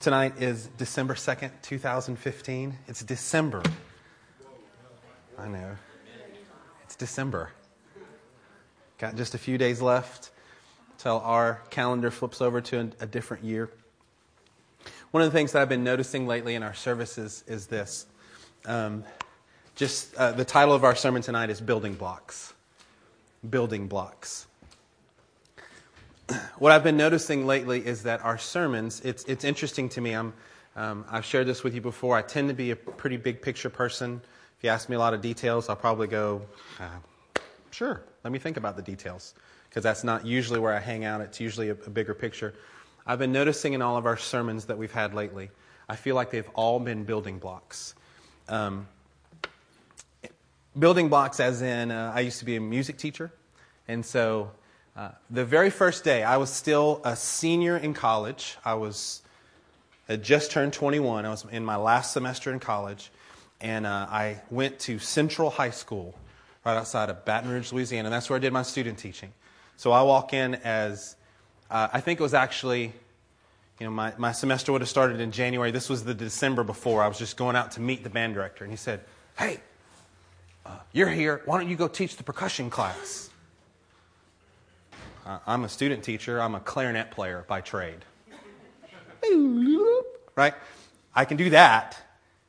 Tonight is December 2nd, 2015. It's December. I know. It's December. Got just a few days left till our calendar flips over to a, different year. One of the things that I've been noticing lately in our services is this. Um, just uh, the title of our sermon tonight is Building Blocks. Building Blocks what I've been noticing lately is that our sermons, it's, it's interesting to me. I'm, um, I've shared this with you before. I tend to be a pretty big picture person. If you ask me a lot of details, I'll probably go, uh, sure, let me think about the details. Because that's not usually where I hang out, it's usually a, a bigger picture. I've been noticing in all of our sermons that we've had lately, I feel like they've all been building blocks. Um, building blocks, as in, uh, I used to be a music teacher. And so uh, the very first day, I was still a senior in college. I was had just turned 21. I was in my last semester in college, and uh, I went to Central High School right outside of Baton Rouge, Louisiana, and that's where I did my student teaching. So I walk in as uh, I think it was actually, you know, my, my semester would have started in January. This was the December before. I was just going out to meet the band director, and he said, "Hey, uh, you're here. Why don't you go teach the percussion class?" I'm a student teacher, I'm a clarinet player by trade. right? I can do that.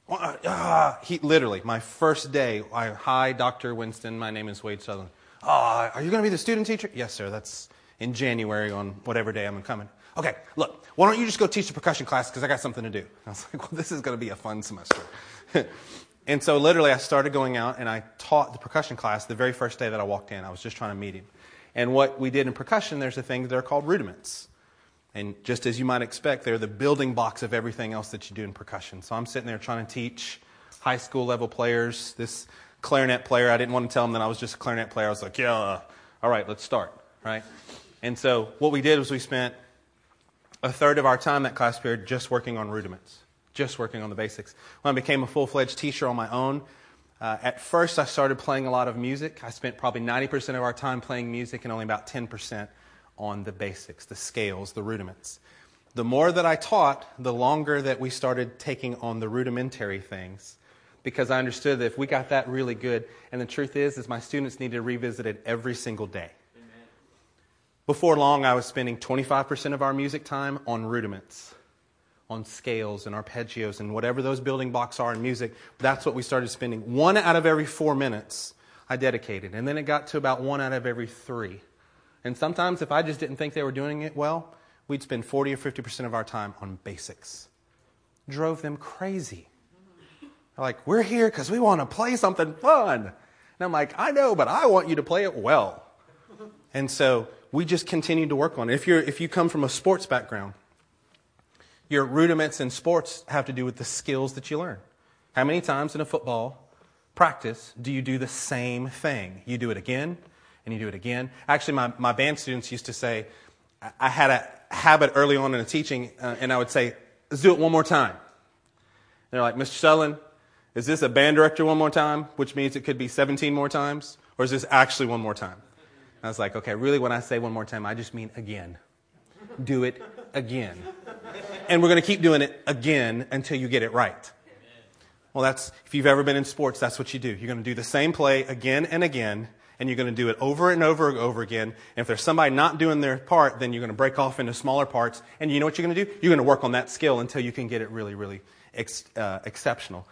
Uh, he, literally, my first day, I, hi, Dr. Winston, my name is Wade Sutherland. Oh, are you going to be the student teacher? Yes, sir. That's in January on whatever day I'm coming. Okay, look, why don't you just go teach the percussion class because I got something to do. I was like, well, this is going to be a fun semester. and so literally, I started going out and I taught the percussion class the very first day that I walked in. I was just trying to meet him. And what we did in percussion, there's a thing that are called rudiments. And just as you might expect, they're the building blocks of everything else that you do in percussion. So I'm sitting there trying to teach high school level players. This clarinet player, I didn't want to tell him that I was just a clarinet player. I was like, yeah, uh, all right, let's start, right? And so what we did was we spent a third of our time that class period just working on rudiments, just working on the basics. When I became a full fledged teacher on my own, uh, at first, I started playing a lot of music. I spent probably 90% of our time playing music and only about 10% on the basics, the scales, the rudiments. The more that I taught, the longer that we started taking on the rudimentary things because I understood that if we got that really good, and the truth is, is my students need to revisit it every single day. Amen. Before long, I was spending 25% of our music time on rudiments on scales and arpeggios and whatever those building blocks are in music. That's what we started spending. One out of every four minutes I dedicated. And then it got to about one out of every three. And sometimes, if I just didn't think they were doing it well, we'd spend 40 or 50% of our time on basics. Drove them crazy. They're like, we're here because we want to play something fun. And I'm like, I know, but I want you to play it well. And so we just continued to work on it. If, you're, if you come from a sports background, your rudiments in sports have to do with the skills that you learn. How many times in a football practice do you do the same thing? You do it again and you do it again. Actually, my, my band students used to say, I had a habit early on in the teaching, uh, and I would say, let's do it one more time. And they're like, Mr. Sutherland, is this a band director one more time, which means it could be 17 more times? Or is this actually one more time? And I was like, okay, really, when I say one more time, I just mean again. Do it again and we're going to keep doing it again until you get it right. Well, that's, if you've ever been in sports, that's what you do. You're going to do the same play again and again, and you're going to do it over and over and over again. And if there's somebody not doing their part, then you're going to break off into smaller parts. And you know what you're going to do? You're going to work on that skill until you can get it really, really ex- uh, exceptional.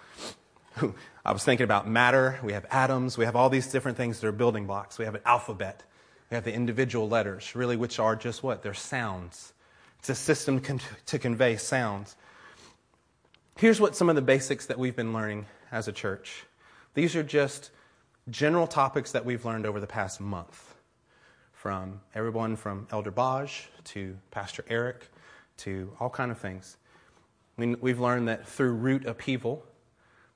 I was thinking about matter. We have atoms. We have all these different things that are building blocks. We have an alphabet. We have the individual letters, really, which are just what? They're sounds. It's a system con- to convey sounds. Here's what some of the basics that we've been learning as a church. These are just general topics that we've learned over the past month. From everyone from Elder Baj to Pastor Eric to all kind of things. we've learned that through root upheaval,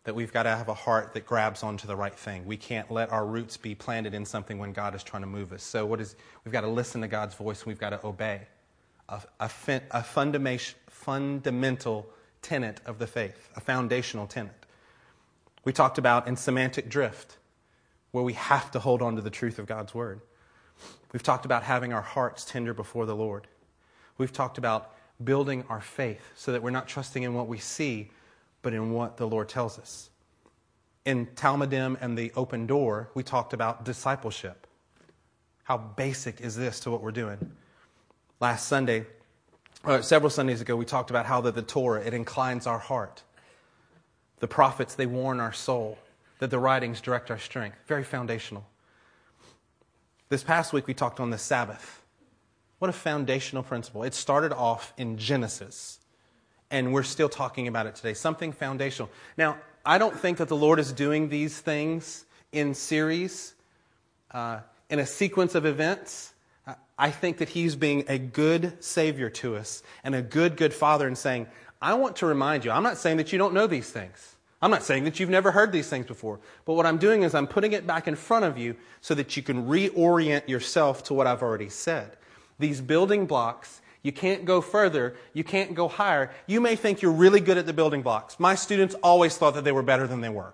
that we've got to have a heart that grabs onto the right thing. We can't let our roots be planted in something when God is trying to move us. So what is we've got to listen to God's voice and we've got to obey a, a, a fundamental tenet of the faith, a foundational tenet. We talked about in semantic drift, where we have to hold on to the truth of God's word. We've talked about having our hearts tender before the Lord. We've talked about building our faith so that we're not trusting in what we see, but in what the Lord tells us. In Talmidim and the open door, we talked about discipleship. How basic is this to what we're doing? Last Sunday, uh, several Sundays ago, we talked about how that the Torah, it inclines our heart. The prophets, they warn our soul. That the writings direct our strength. Very foundational. This past week, we talked on the Sabbath. What a foundational principle. It started off in Genesis, and we're still talking about it today. Something foundational. Now, I don't think that the Lord is doing these things in series, uh, in a sequence of events. I think that He's being a good Savior to us and a good, good Father and saying, I want to remind you, I'm not saying that you don't know these things. I'm not saying that you've never heard these things before. But what I'm doing is I'm putting it back in front of you so that you can reorient yourself to what I've already said. These building blocks, you can't go further, you can't go higher. You may think you're really good at the building blocks. My students always thought that they were better than they were.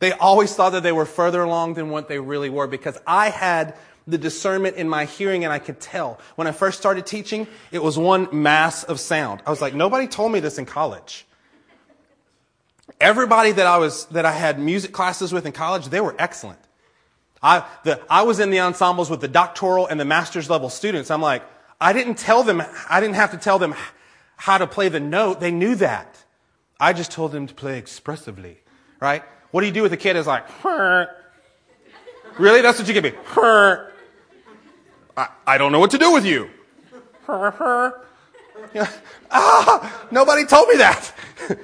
They always thought that they were further along than what they really were because I had the discernment in my hearing and I could tell. When I first started teaching, it was one mass of sound. I was like, nobody told me this in college. Everybody that I was, that I had music classes with in college, they were excellent. I, the, I was in the ensembles with the doctoral and the master's level students. I'm like, I didn't tell them, I didn't have to tell them how to play the note. They knew that. I just told them to play expressively, right? What do you do with a kid that's like, really? That's what you give me. I, I don't know what to do with you. her her ah, nobody told me that.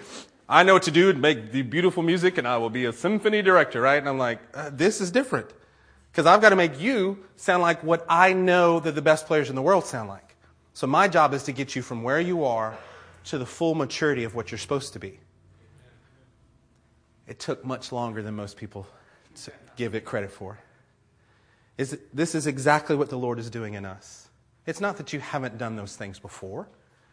I know what to do and make the beautiful music and I will be a symphony director, right? And I'm like, uh, this is different. Because I've got to make you sound like what I know that the best players in the world sound like. So my job is to get you from where you are to the full maturity of what you're supposed to be. It took much longer than most people give it credit for. Is this is exactly what the Lord is doing in us. It's not that you haven't done those things before.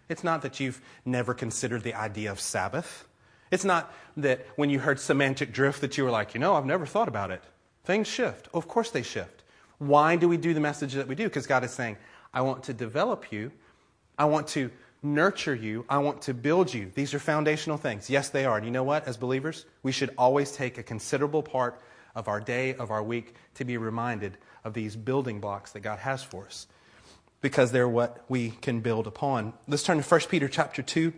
It's not that you've never considered the idea of Sabbath. It's not that when you heard semantic drift that you were like, you know, I've never thought about it. Things shift. Of course they shift. Why do we do the message that we do? Because God is saying, I want to develop you. I want to nurture you. I want to build you. These are foundational things. Yes, they are. And you know what? As believers, we should always take a considerable part of our day, of our week, to be reminded of these building blocks that God has for us because they're what we can build upon. Let's turn to 1 Peter chapter 2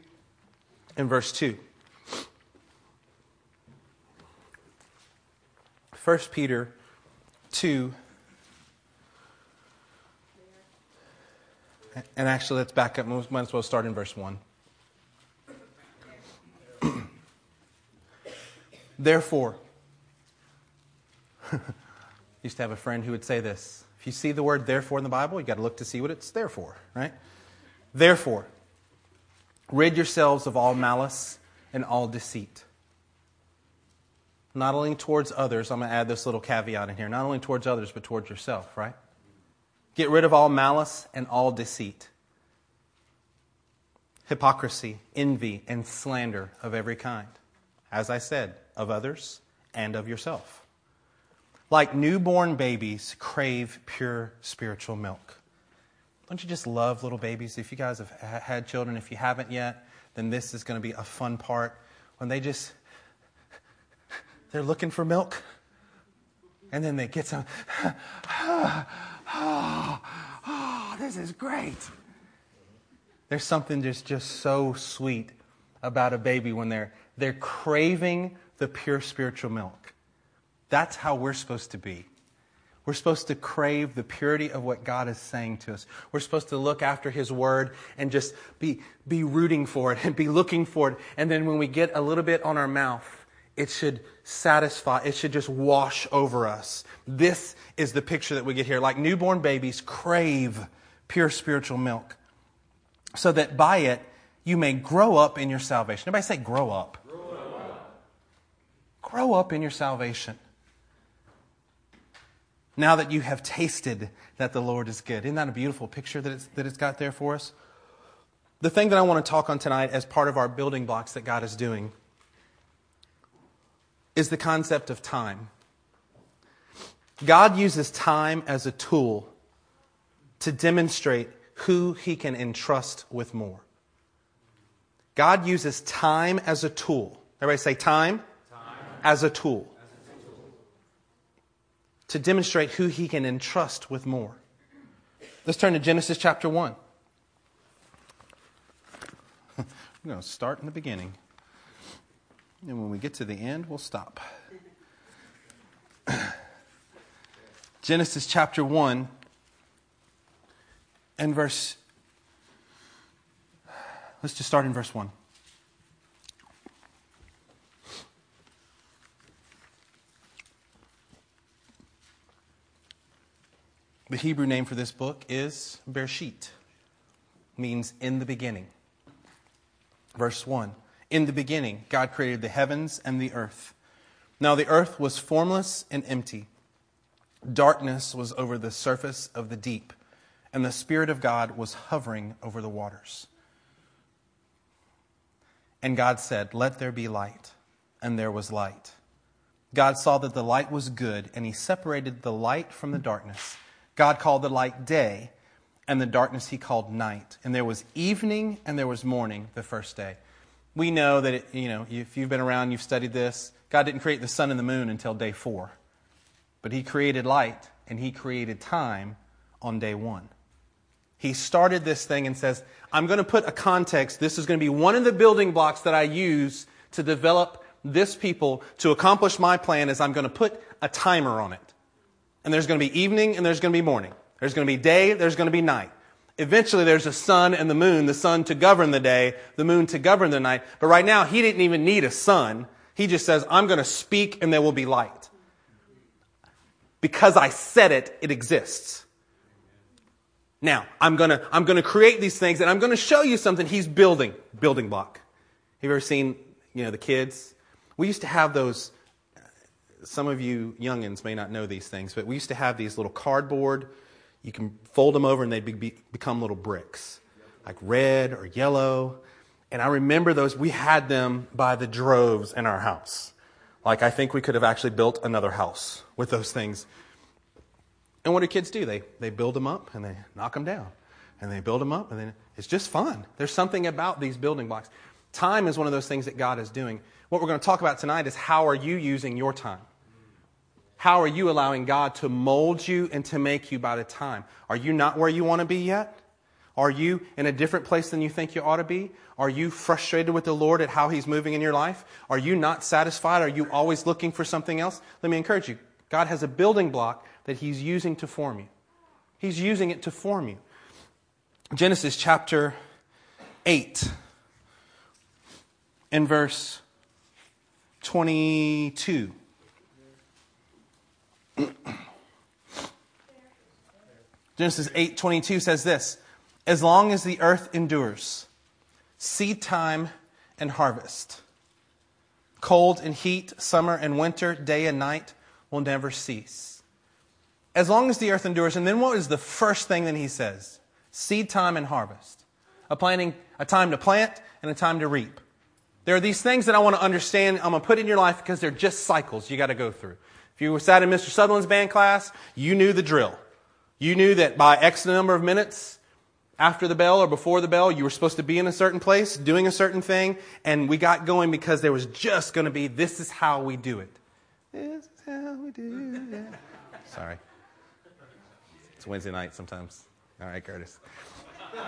and verse 2. 1 Peter 2. And actually, let's back up. Might as well start in verse 1. Therefore, used to have a friend who would say this. If you see the word therefore in the Bible, you've got to look to see what it's there for, right? Therefore, rid yourselves of all malice and all deceit not only towards others, I'm going to add this little caveat in here, not only towards others, but towards yourself, right? Get rid of all malice and all deceit, hypocrisy, envy, and slander of every kind. As I said, of others and of yourself. Like newborn babies, crave pure spiritual milk. Don't you just love little babies? If you guys have had children, if you haven't yet, then this is going to be a fun part when they just they're looking for milk. And then they get some, oh, oh, this is great. There's something just, just so sweet about a baby when they're, they're craving the pure spiritual milk. That's how we're supposed to be. We're supposed to crave the purity of what God is saying to us. We're supposed to look after His Word and just be, be rooting for it and be looking for it. And then when we get a little bit on our mouth, it should satisfy, it should just wash over us. This is the picture that we get here. Like newborn babies crave pure spiritual milk, so that by it you may grow up in your salvation. Everybody say, grow up. Grow up, grow up in your salvation. Now that you have tasted that the Lord is good. Isn't that a beautiful picture that it's, that it's got there for us? The thing that I want to talk on tonight as part of our building blocks that God is doing is the concept of time. God uses time as a tool to demonstrate who he can entrust with more. God uses time as a tool. Everybody say time, time. As, a tool. as a tool to demonstrate who he can entrust with more. Let's turn to Genesis chapter 1. We're going to start in the beginning. And when we get to the end, we'll stop. Genesis chapter 1 and verse. Let's just start in verse 1. The Hebrew name for this book is Bereshit, means in the beginning. Verse 1 In the beginning, God created the heavens and the earth. Now the earth was formless and empty. Darkness was over the surface of the deep, and the Spirit of God was hovering over the waters. And God said, Let there be light. And there was light. God saw that the light was good, and He separated the light from the darkness. God called the light day, and the darkness he called night. And there was evening and there was morning the first day. We know that, it, you know, if you've been around, you've studied this, God didn't create the sun and the moon until day four. But he created light and he created time on day one. He started this thing and says, I'm going to put a context. This is going to be one of the building blocks that I use to develop this people to accomplish my plan is I'm going to put a timer on it and there's going to be evening and there's going to be morning. There's going to be day, there's going to be night. Eventually, there's a sun and the moon, the sun to govern the day, the moon to govern the night. But right now, he didn't even need a sun. He just says, I'm going to speak and there will be light. Because I said it, it exists. Now, I'm going to, I'm going to create these things and I'm going to show you something he's building. Building block. Have you ever seen, you know, the kids? We used to have those some of you youngins may not know these things, but we used to have these little cardboard. You can fold them over and they'd be, become little bricks, like red or yellow. And I remember those, we had them by the droves in our house. Like, I think we could have actually built another house with those things. And what do kids do? They, they build them up and they knock them down. And they build them up and then it's just fun. There's something about these building blocks. Time is one of those things that God is doing. What we're going to talk about tonight is how are you using your time? How are you allowing God to mold you and to make you by the time? Are you not where you want to be yet? Are you in a different place than you think you ought to be? Are you frustrated with the Lord at how He's moving in your life? Are you not satisfied? Are you always looking for something else? Let me encourage you. God has a building block that He's using to form you. He's using it to form you. Genesis chapter 8, in verse 22. Genesis 8:22 says this, as long as the earth endures, seed time and harvest, cold and heat, summer and winter, day and night will never cease. As long as the earth endures, and then what is the first thing that he says? Seed time and harvest. A planting, a time to plant and a time to reap. There are these things that I want to understand, I'm going to put in your life because they're just cycles you got to go through. If you were sat in Mr. Sutherland's band class, you knew the drill. You knew that by X number of minutes after the bell or before the bell, you were supposed to be in a certain place, doing a certain thing, and we got going because there was just going to be, this is how we do it. This is how we do it. Sorry. It's Wednesday night sometimes. All right, Curtis.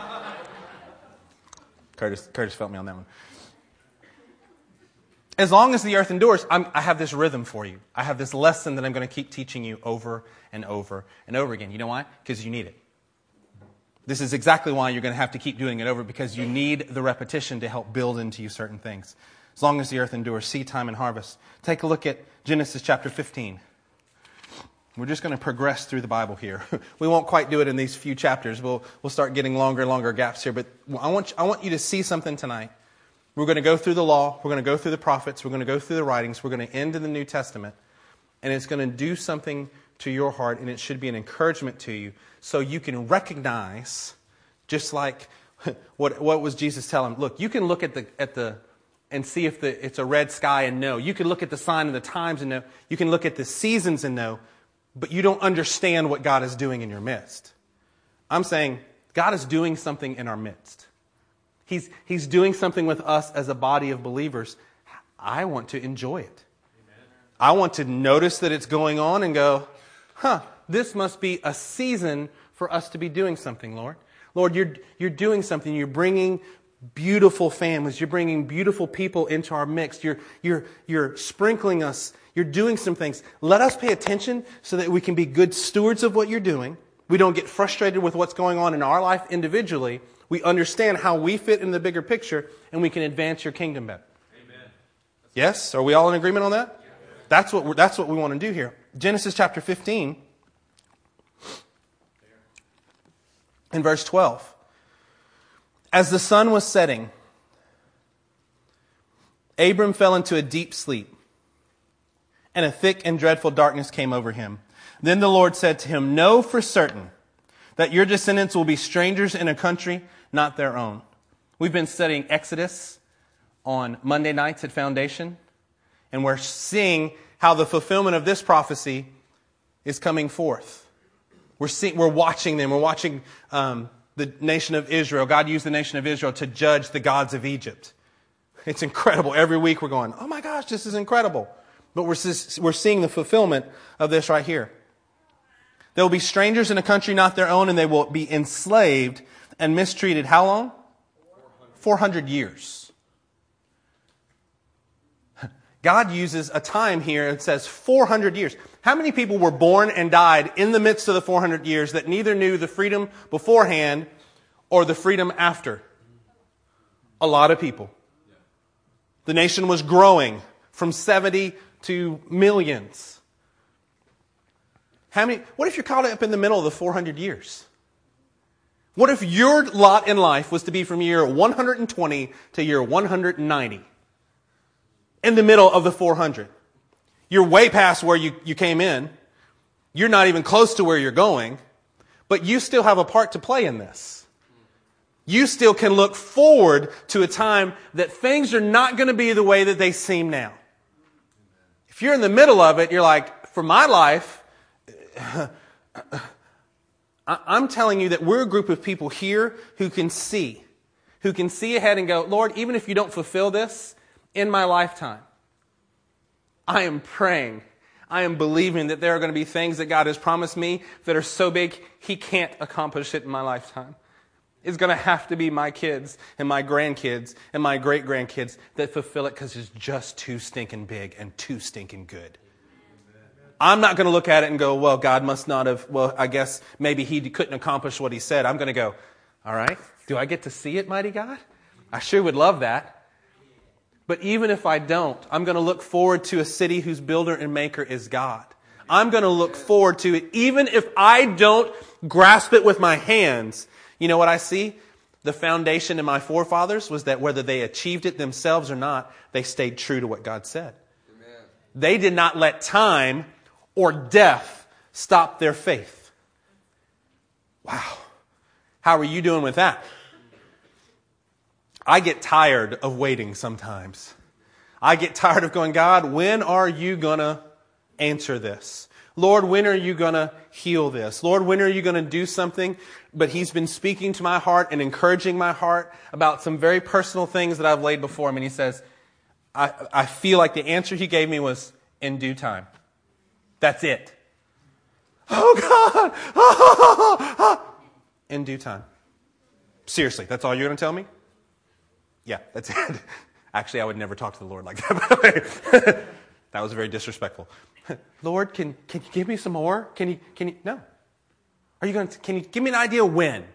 Curtis, Curtis felt me on that one as long as the earth endures, I'm, i have this rhythm for you. I have this lesson that I'm going to keep teaching you over and over and over again. You know why? Because you need it. This is exactly why you're going to have to keep doing it over because you need the repetition to help build into you certain things. As long as the earth endures, seed time and harvest. Take a look at Genesis chapter 15. We're just going to progress through the Bible here. we won't quite do it in these few chapters. We'll, we'll start getting longer and longer gaps here. But I want, I want you to see something tonight we're going to go through the law, we're going to go through the prophets, we're going to go through the writings, we're going to end in the New Testament, and it's going to do something to your heart, and it should be an encouragement to you so you can recognize, just like what, what was Jesus telling? Look, you can look at the, at the and see if the, it's a red sky and know. You can look at the sign of the times and know. You can look at the seasons and know, but you don't understand what God is doing in your midst. I'm saying God is doing something in our midst. He's, he's doing something with us as a body of believers. I want to enjoy it. I want to notice that it's going on and go, huh, this must be a season for us to be doing something, Lord. Lord, you're, you're doing something. You're bringing beautiful families. You're bringing beautiful people into our mix. You're, you're, you're sprinkling us. You're doing some things. Let us pay attention so that we can be good stewards of what you're doing. We don't get frustrated with what's going on in our life individually. We understand how we fit in the bigger picture, and we can advance your kingdom better. Amen. Yes? Are we all in agreement on that? That's what, that's what we want to do here. Genesis chapter 15, in verse 12. As the sun was setting, Abram fell into a deep sleep, and a thick and dreadful darkness came over him. Then the Lord said to him, Know for certain that your descendants will be strangers in a country not their own. We've been studying Exodus on Monday nights at Foundation, and we're seeing how the fulfillment of this prophecy is coming forth. We're, seeing, we're watching them. We're watching um, the nation of Israel. God used the nation of Israel to judge the gods of Egypt. It's incredible. Every week we're going, oh my gosh, this is incredible. But we're, we're seeing the fulfillment of this right here. They will be strangers in a country not their own, and they will be enslaved and mistreated how long? 400 years. God uses a time here, and says 400 years. How many people were born and died in the midst of the 400 years that neither knew the freedom beforehand or the freedom after? A lot of people. The nation was growing from 70 to millions. How many, what if you're caught up in the middle of the 400 years? What if your lot in life was to be from year 120 to year 190? In the middle of the 400. You're way past where you, you came in. You're not even close to where you're going, but you still have a part to play in this. You still can look forward to a time that things are not going to be the way that they seem now. If you're in the middle of it, you're like, for my life, I'm telling you that we're a group of people here who can see, who can see ahead and go, Lord, even if you don't fulfill this in my lifetime, I am praying. I am believing that there are going to be things that God has promised me that are so big, He can't accomplish it in my lifetime. It's going to have to be my kids and my grandkids and my great grandkids that fulfill it because it's just too stinking big and too stinking good. I'm not going to look at it and go, well, God must not have, well, I guess maybe he couldn't accomplish what he said. I'm going to go, all right, do I get to see it, mighty God? I sure would love that. But even if I don't, I'm going to look forward to a city whose builder and maker is God. I'm going to look forward to it, even if I don't grasp it with my hands. You know what I see? The foundation in my forefathers was that whether they achieved it themselves or not, they stayed true to what God said. Amen. They did not let time or death stop their faith. Wow. How are you doing with that? I get tired of waiting sometimes. I get tired of going, God, when are you going to answer this? Lord, when are you going to heal this? Lord, when are you going to do something? But He's been speaking to my heart and encouraging my heart about some very personal things that I've laid before Him. And He says, I, I feel like the answer He gave me was in due time. That's it. Oh God! In due time. Seriously, that's all you're going to tell me? Yeah, that's it. Actually, I would never talk to the Lord like that. that was very disrespectful. Lord, can, can you give me some more? Can you, can you, no. Are you going to, can you give me an idea when?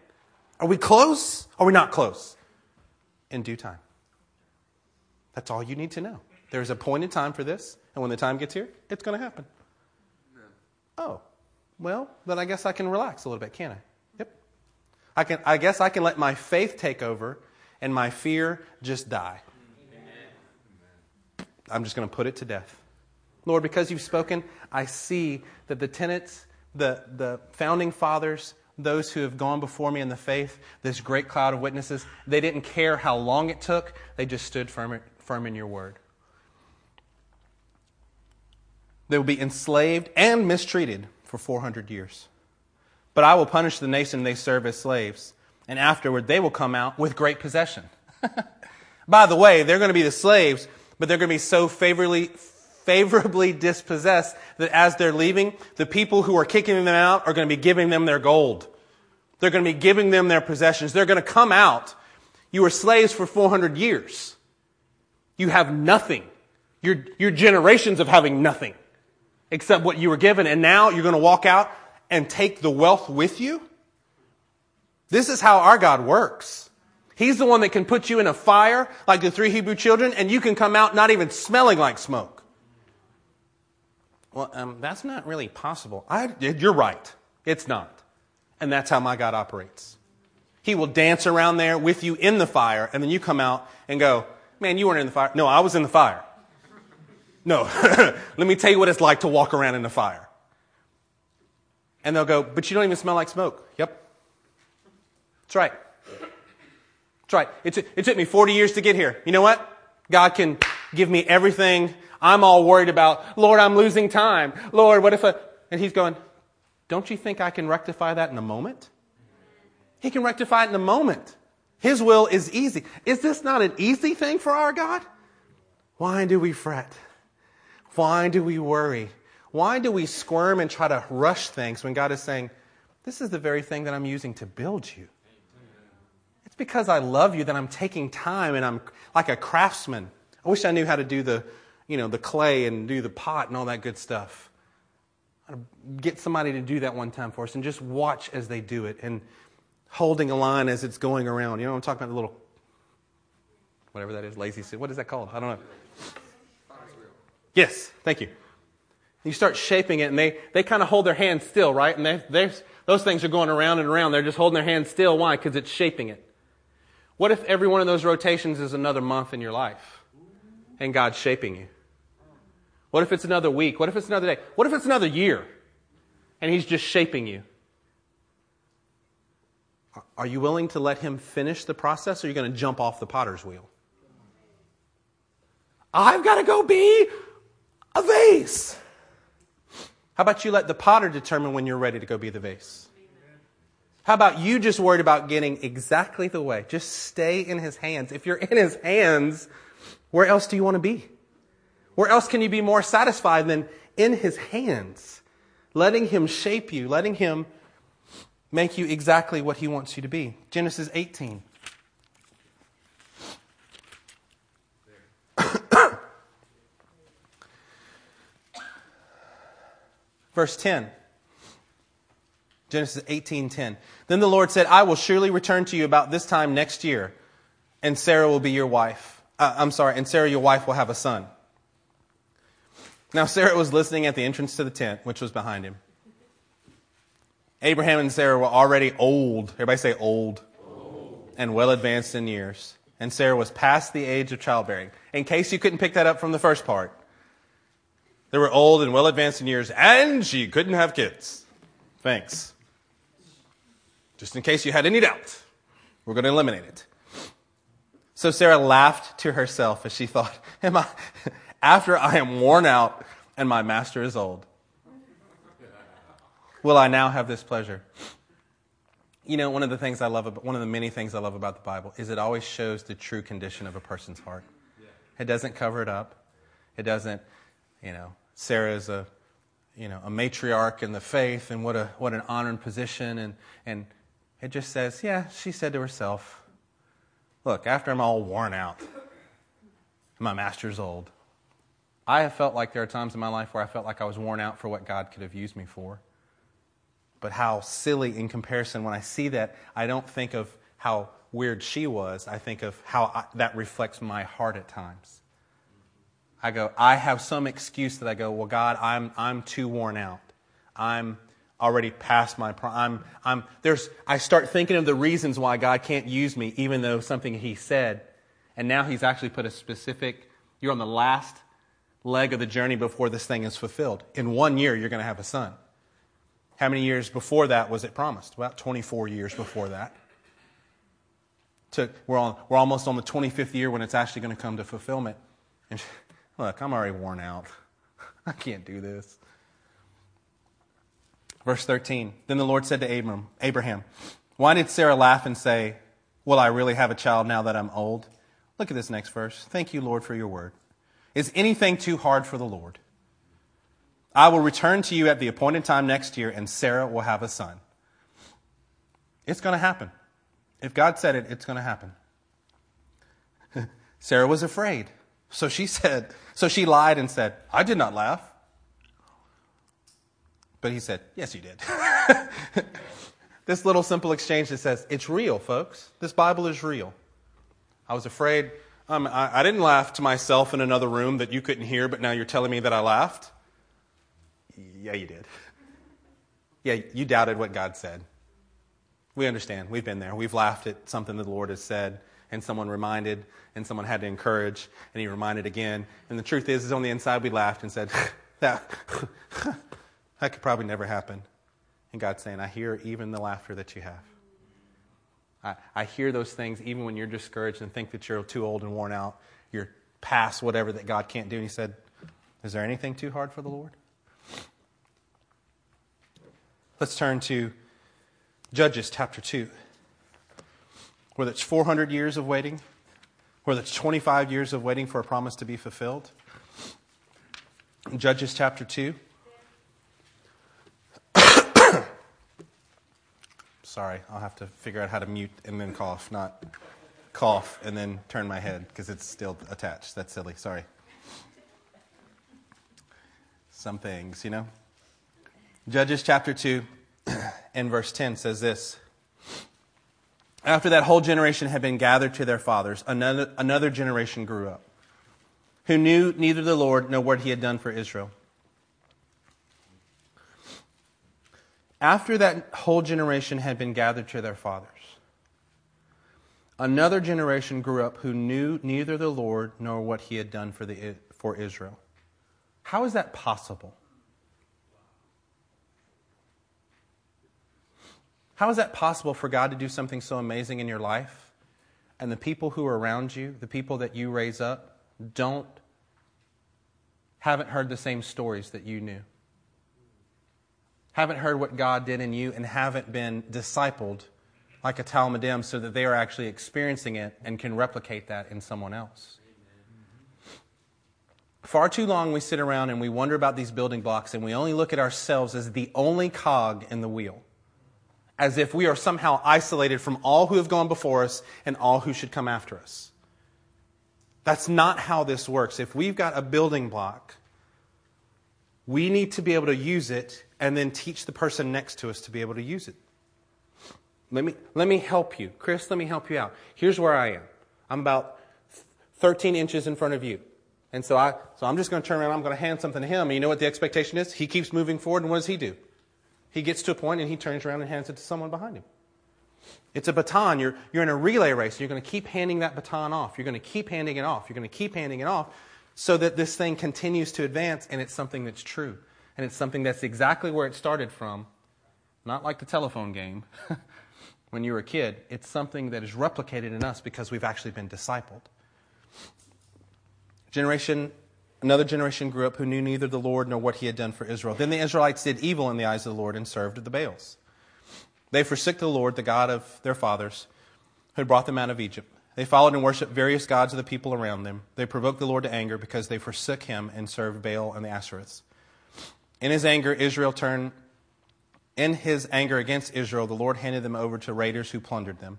Are we close? Are we not close? In due time. That's all you need to know. There's a point in time for this, and when the time gets here, it's going to happen. Oh, well, then I guess I can relax a little bit, can I? Yep. I, can, I guess I can let my faith take over and my fear just die. Amen. I'm just going to put it to death. Lord, because you've spoken, I see that the tenets, the, the founding fathers, those who have gone before me in the faith, this great cloud of witnesses, they didn't care how long it took, they just stood firm, firm in your word. They will be enslaved and mistreated for 400 years. But I will punish the nation they serve as slaves, and afterward they will come out with great possession. By the way, they're going to be the slaves, but they're going to be so favorably, favorably dispossessed that as they're leaving, the people who are kicking them out are going to be giving them their gold. They're going to be giving them their possessions. They're going to come out. You were slaves for 400 years. You have nothing. Your, your generations of having nothing except what you were given. And now you're going to walk out and take the wealth with you? This is how our God works. He's the one that can put you in a fire like the three Hebrew children and you can come out not even smelling like smoke. Well, um, that's not really possible. I, you're right. It's not. And that's how my God operates. He will dance around there with you in the fire and then you come out and go, man, you weren't in the fire. No, I was in the fire. No, let me tell you what it's like to walk around in the fire. And they'll go, but you don't even smell like smoke. Yep. That's right. That's right. It, t- it took me 40 years to get here. You know what? God can give me everything I'm all worried about. Lord, I'm losing time. Lord, what if a, and he's going, don't you think I can rectify that in a moment? He can rectify it in a moment. His will is easy. Is this not an easy thing for our God? Why do we fret? Why do we worry? Why do we squirm and try to rush things when God is saying, This is the very thing that I'm using to build you? It's because I love you that I'm taking time and I'm like a craftsman. I wish I knew how to do the, you know, the clay and do the pot and all that good stuff. I'd get somebody to do that one time for us and just watch as they do it and holding a line as it's going around. You know, I'm talking about the little, whatever that is, lazy. Suit. What is that called? I don't know. Yes, thank you. You start shaping it, and they, they kind of hold their hands still, right? And they, they, those things are going around and around. They're just holding their hands still. Why? Because it's shaping it. What if every one of those rotations is another month in your life and God's shaping you? What if it's another week? What if it's another day? What if it's another year and He's just shaping you? Are you willing to let Him finish the process or are you going to jump off the potter's wheel? I've got to go be a vase. How about you let the potter determine when you're ready to go be the vase? How about you just worried about getting exactly the way? Just stay in his hands. If you're in his hands, where else do you want to be? Where else can you be more satisfied than in his hands? Letting him shape you, letting him make you exactly what he wants you to be. Genesis 18. Verse 10. Genesis 18:10. Then the Lord said, "I will surely return to you about this time next year, and Sarah will be your wife. Uh, I'm sorry, and Sarah your wife will have a son." Now Sarah was listening at the entrance to the tent, which was behind him. Abraham and Sarah were already old. Everybody say old. old. And well advanced in years. And Sarah was past the age of childbearing. In case you couldn't pick that up from the first part, they were old and well advanced in years, and she couldn't have kids. Thanks. Just in case you had any doubt, we're going to eliminate it. So Sarah laughed to herself as she thought, Am I, after I am worn out and my master is old, will I now have this pleasure? You know, one of the things I love, about, one of the many things I love about the Bible is it always shows the true condition of a person's heart. It doesn't cover it up. It doesn't, you know, Sarah is a, you know, a matriarch in the faith, and what, a, what an honored position. And, and it just says, yeah, she said to herself, Look, after I'm all worn out, my master's old, I have felt like there are times in my life where I felt like I was worn out for what God could have used me for. But how silly in comparison, when I see that, I don't think of how weird she was. I think of how I, that reflects my heart at times. I go, I have some excuse that I go, well, God, I'm, I'm too worn out. I'm already past my prime. I'm, I'm, there's, I start thinking of the reasons why God can't use me, even though something He said. And now He's actually put a specific, you're on the last leg of the journey before this thing is fulfilled. In one year, you're going to have a son. How many years before that was it promised? About 24 years before that. To, we're, on, we're almost on the 25th year when it's actually going to come to fulfillment. And Look, I'm already worn out. I can't do this. Verse 13 Then the Lord said to Abram, Abraham, Why did Sarah laugh and say, Will I really have a child now that I'm old? Look at this next verse. Thank you, Lord, for your word. Is anything too hard for the Lord? I will return to you at the appointed time next year, and Sarah will have a son. It's going to happen. If God said it, it's going to happen. Sarah was afraid. So she said, so she lied and said, I did not laugh. But he said, Yes, you did. this little simple exchange that says, It's real, folks. This Bible is real. I was afraid. Um, I, I didn't laugh to myself in another room that you couldn't hear, but now you're telling me that I laughed. Yeah, you did. Yeah, you doubted what God said. We understand. We've been there. We've laughed at something that the Lord has said, and someone reminded, and someone had to encourage, and he reminded again. And the truth is, is on the inside, we laughed and said, that, that could probably never happen. And God's saying, I hear even the laughter that you have. I, I hear those things even when you're discouraged and think that you're too old and worn out. You're past whatever that God can't do. And He said, Is there anything too hard for the Lord? Let's turn to Judges chapter 2. Whether it's 400 years of waiting, whether it's 25 years of waiting for a promise to be fulfilled. Judges chapter 2. Sorry, I'll have to figure out how to mute and then cough, not cough and then turn my head because it's still attached. That's silly. Sorry. Some things, you know. Judges chapter 2 and verse 10 says this After that whole generation had been gathered to their fathers, another, another generation grew up, who knew neither the Lord nor what he had done for Israel. After that whole generation had been gathered to their fathers, another generation grew up who knew neither the Lord nor what he had done for, the, for Israel. How is that possible? How is that possible for God to do something so amazing in your life and the people who are around you, the people that you raise up, don't, haven't heard the same stories that you knew? Haven't heard what God did in you and haven't been discipled like a Talmidim so that they are actually experiencing it and can replicate that in someone else. Far too long we sit around and we wonder about these building blocks and we only look at ourselves as the only cog in the wheel as if we are somehow isolated from all who have gone before us and all who should come after us. That's not how this works. If we've got a building block, we need to be able to use it and then teach the person next to us to be able to use it. Let me, let me help you. Chris, let me help you out. Here's where I am. I'm about 13 inches in front of you. And so, I, so I'm just going to turn around, I'm going to hand something to him. And you know what the expectation is? He keeps moving forward, and what does he do? He gets to a point and he turns around and hands it to someone behind him. It's a baton. You're, you're in a relay race. You're going to keep handing that baton off. You're going to keep handing it off. You're going to keep handing it off so that this thing continues to advance and it's something that's true. And it's something that's exactly where it started from, not like the telephone game when you were a kid. It's something that is replicated in us because we've actually been discipled. Generation Another generation grew up who knew neither the Lord nor what he had done for Israel. Then the Israelites did evil in the eyes of the Lord and served the Baals. They forsook the Lord, the God of their fathers, who had brought them out of Egypt. They followed and worshipped various gods of the people around them. They provoked the Lord to anger because they forsook him and served Baal and the Ashtoreths. In his anger, Israel turned. In his anger against Israel, the Lord handed them over to raiders who plundered them.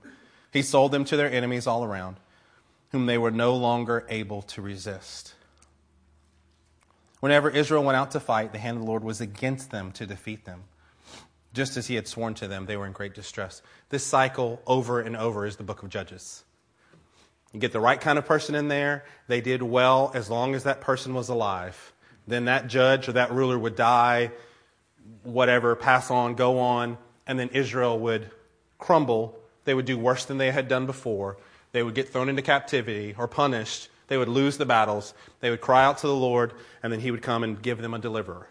He sold them to their enemies all around, whom they were no longer able to resist. Whenever Israel went out to fight, the hand of the Lord was against them to defeat them. Just as he had sworn to them, they were in great distress. This cycle over and over is the book of Judges. You get the right kind of person in there, they did well as long as that person was alive. Then that judge or that ruler would die, whatever, pass on, go on, and then Israel would crumble. They would do worse than they had done before. They would get thrown into captivity or punished, they would lose the battles. They would cry out to the Lord, and then He would come and give them a deliverer.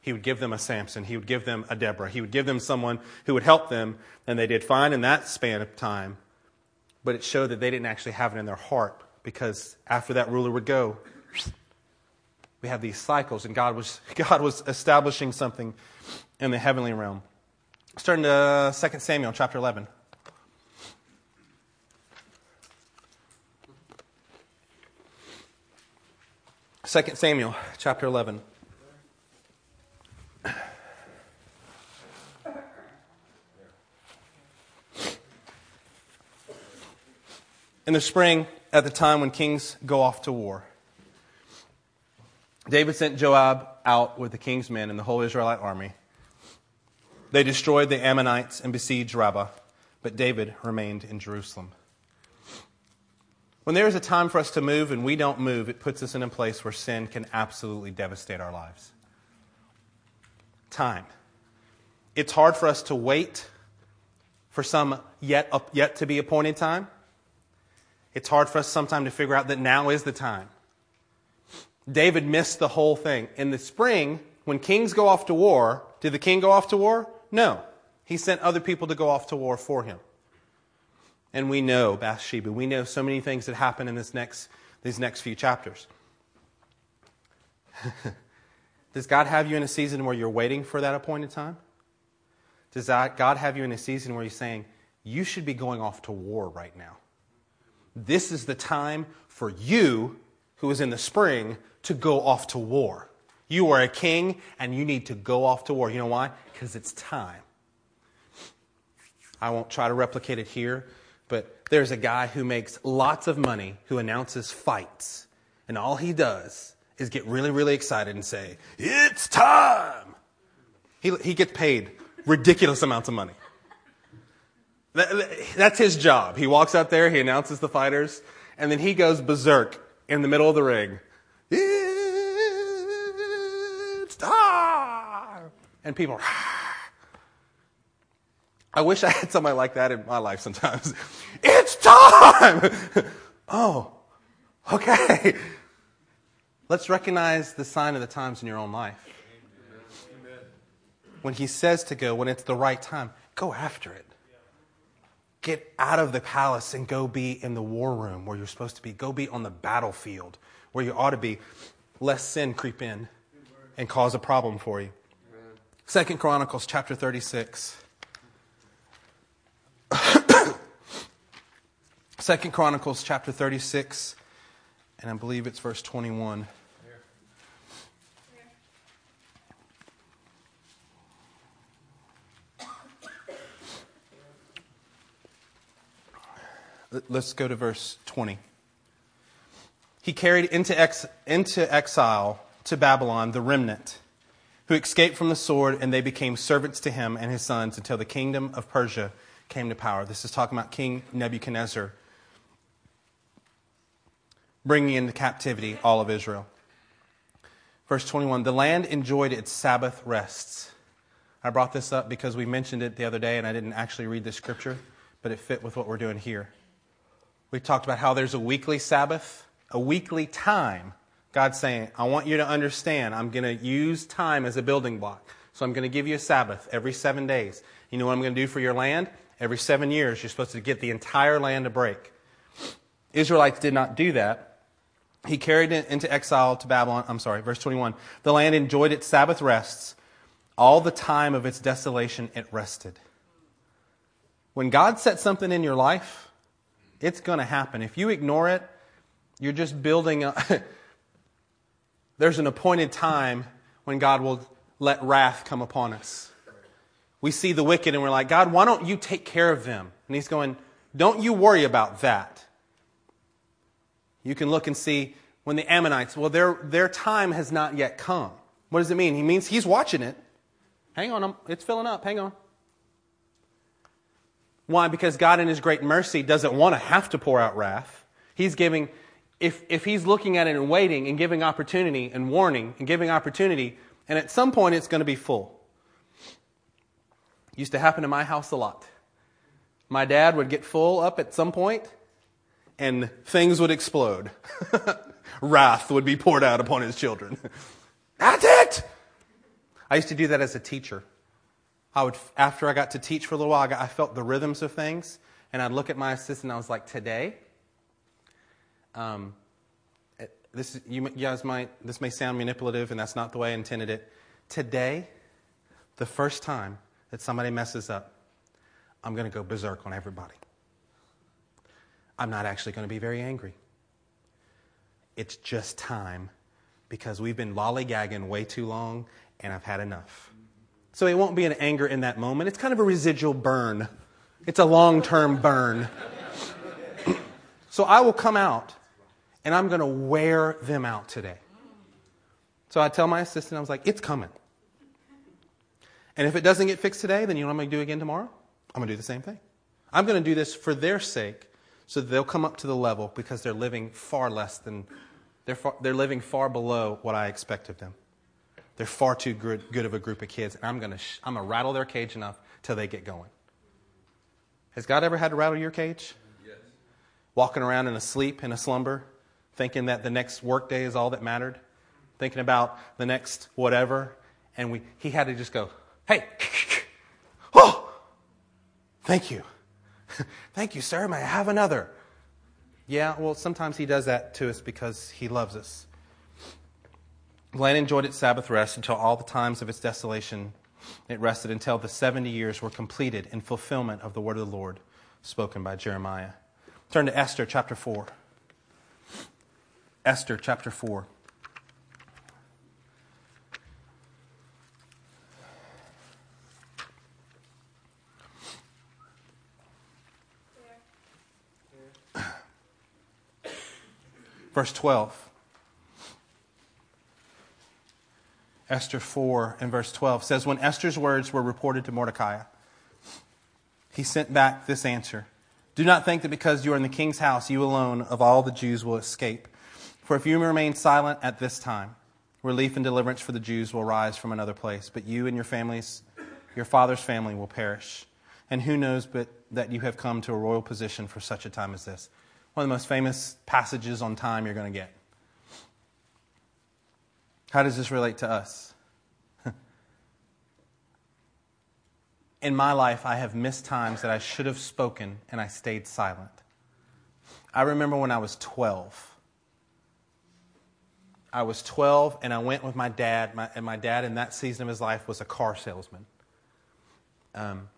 He would give them a Samson. He would give them a Deborah. He would give them someone who would help them, and they did fine in that span of time. But it showed that they didn't actually have it in their heart because after that ruler would go, we have these cycles, and God was, God was establishing something in the heavenly realm. Starting uh, to 2 Samuel chapter 11. 2 Samuel chapter 11. In the spring, at the time when kings go off to war, David sent Joab out with the king's men and the whole Israelite army. They destroyed the Ammonites and besieged Rabbah, but David remained in Jerusalem. When there is a time for us to move and we don't move, it puts us in a place where sin can absolutely devastate our lives. Time. It's hard for us to wait for some yet, yet to be appointed time. It's hard for us sometimes to figure out that now is the time. David missed the whole thing. In the spring, when kings go off to war, did the king go off to war? No. He sent other people to go off to war for him. And we know Bathsheba. We know so many things that happen in this next, these next few chapters. Does God have you in a season where you're waiting for that appointed time? Does God have you in a season where He's saying, you should be going off to war right now? This is the time for you, who is in the spring, to go off to war. You are a king and you need to go off to war. You know why? Because it's time. I won't try to replicate it here, but there's a guy who makes lots of money who announces fights. And all he does is get really, really excited and say, It's time! He, he gets paid ridiculous amounts of money. That's his job. He walks out there, he announces the fighters, and then he goes berserk in the middle of the ring. It's time! And people, I wish I had somebody like that in my life sometimes. It's time! oh, okay. Let's recognize the sign of the times in your own life. When he says to go, when it's the right time, go after it. Get out of the palace and go be in the war room where you're supposed to be. Go be on the battlefield where you ought to be. Lest sin creep in and cause a problem for you. Second Chronicles chapter 36. Second Chronicles chapter 36, and I believe it's verse 21. Let's go to verse 20. He carried into, ex- into exile to Babylon the remnant who escaped from the sword, and they became servants to him and his sons until the kingdom of Persia came to power. This is talking about King Nebuchadnezzar bringing into captivity all of Israel. Verse 21 The land enjoyed its Sabbath rests. I brought this up because we mentioned it the other day, and I didn't actually read the scripture, but it fit with what we're doing here. We talked about how there's a weekly Sabbath, a weekly time. God's saying, I want you to understand, I'm going to use time as a building block. So I'm going to give you a Sabbath every seven days. You know what I'm going to do for your land? Every seven years, you're supposed to get the entire land to break. Israelites did not do that. He carried it into exile to Babylon. I'm sorry, verse 21. The land enjoyed its Sabbath rests. All the time of its desolation, it rested. When God sets something in your life, it's going to happen. If you ignore it, you're just building a. There's an appointed time when God will let wrath come upon us. We see the wicked and we're like, God, why don't you take care of them? And He's going, Don't you worry about that. You can look and see when the Ammonites, well, their, their time has not yet come. What does it mean? He means He's watching it. Hang on, it's filling up. Hang on. Why? Because God, in His great mercy, doesn't want to have to pour out wrath. He's giving, if, if He's looking at it and waiting and giving opportunity and warning and giving opportunity, and at some point it's going to be full. Used to happen in my house a lot. My dad would get full up at some point, and things would explode. wrath would be poured out upon his children. That's it! I used to do that as a teacher. I would, after I got to teach for a little while, I, felt the rhythms of things, and I'd look at my assistant, and I was like, today, um, this, you guys might, this may sound manipulative, and that's not the way I intended it. Today, the first time that somebody messes up, I'm going to go berserk on everybody. I'm not actually going to be very angry. It's just time because we've been lollygagging way too long and I've had enough. So it won't be an anger in that moment. It's kind of a residual burn, it's a long term burn. so I will come out and I'm going to wear them out today. So I tell my assistant, I was like, it's coming. And if it doesn't get fixed today, then you know what I'm going to do again tomorrow? I'm going to do the same thing. I'm going to do this for their sake so they'll come up to the level because they're living far less than, they're, far, they're living far below what I expect of them. They're far too good, good of a group of kids, and I'm going to sh- I'm going to rattle their cage enough till they get going. Has God ever had to rattle your cage? Yes. Walking around in a sleep, in a slumber, thinking that the next workday is all that mattered, thinking about the next whatever, and we, he had to just go, hey, oh, thank you. thank you, sir. May I have another? Yeah, well, sometimes he does that to us because he loves us. Land enjoyed its Sabbath rest until all the times of its desolation it rested until the 70 years were completed in fulfillment of the word of the Lord spoken by Jeremiah. Turn to Esther chapter 4. Esther chapter 4. Verse 12. Esther 4 and verse 12 says, When Esther's words were reported to Mordecai, he sent back this answer Do not think that because you are in the king's house, you alone of all the Jews will escape. For if you remain silent at this time, relief and deliverance for the Jews will rise from another place, but you and your families, your father's family, will perish. And who knows but that you have come to a royal position for such a time as this? One of the most famous passages on time you're going to get. How does this relate to us? In my life, I have missed times that I should have spoken and I stayed silent. I remember when I was 12. I was 12 and I went with my dad, my, and my dad in that season of his life was a car salesman. Um,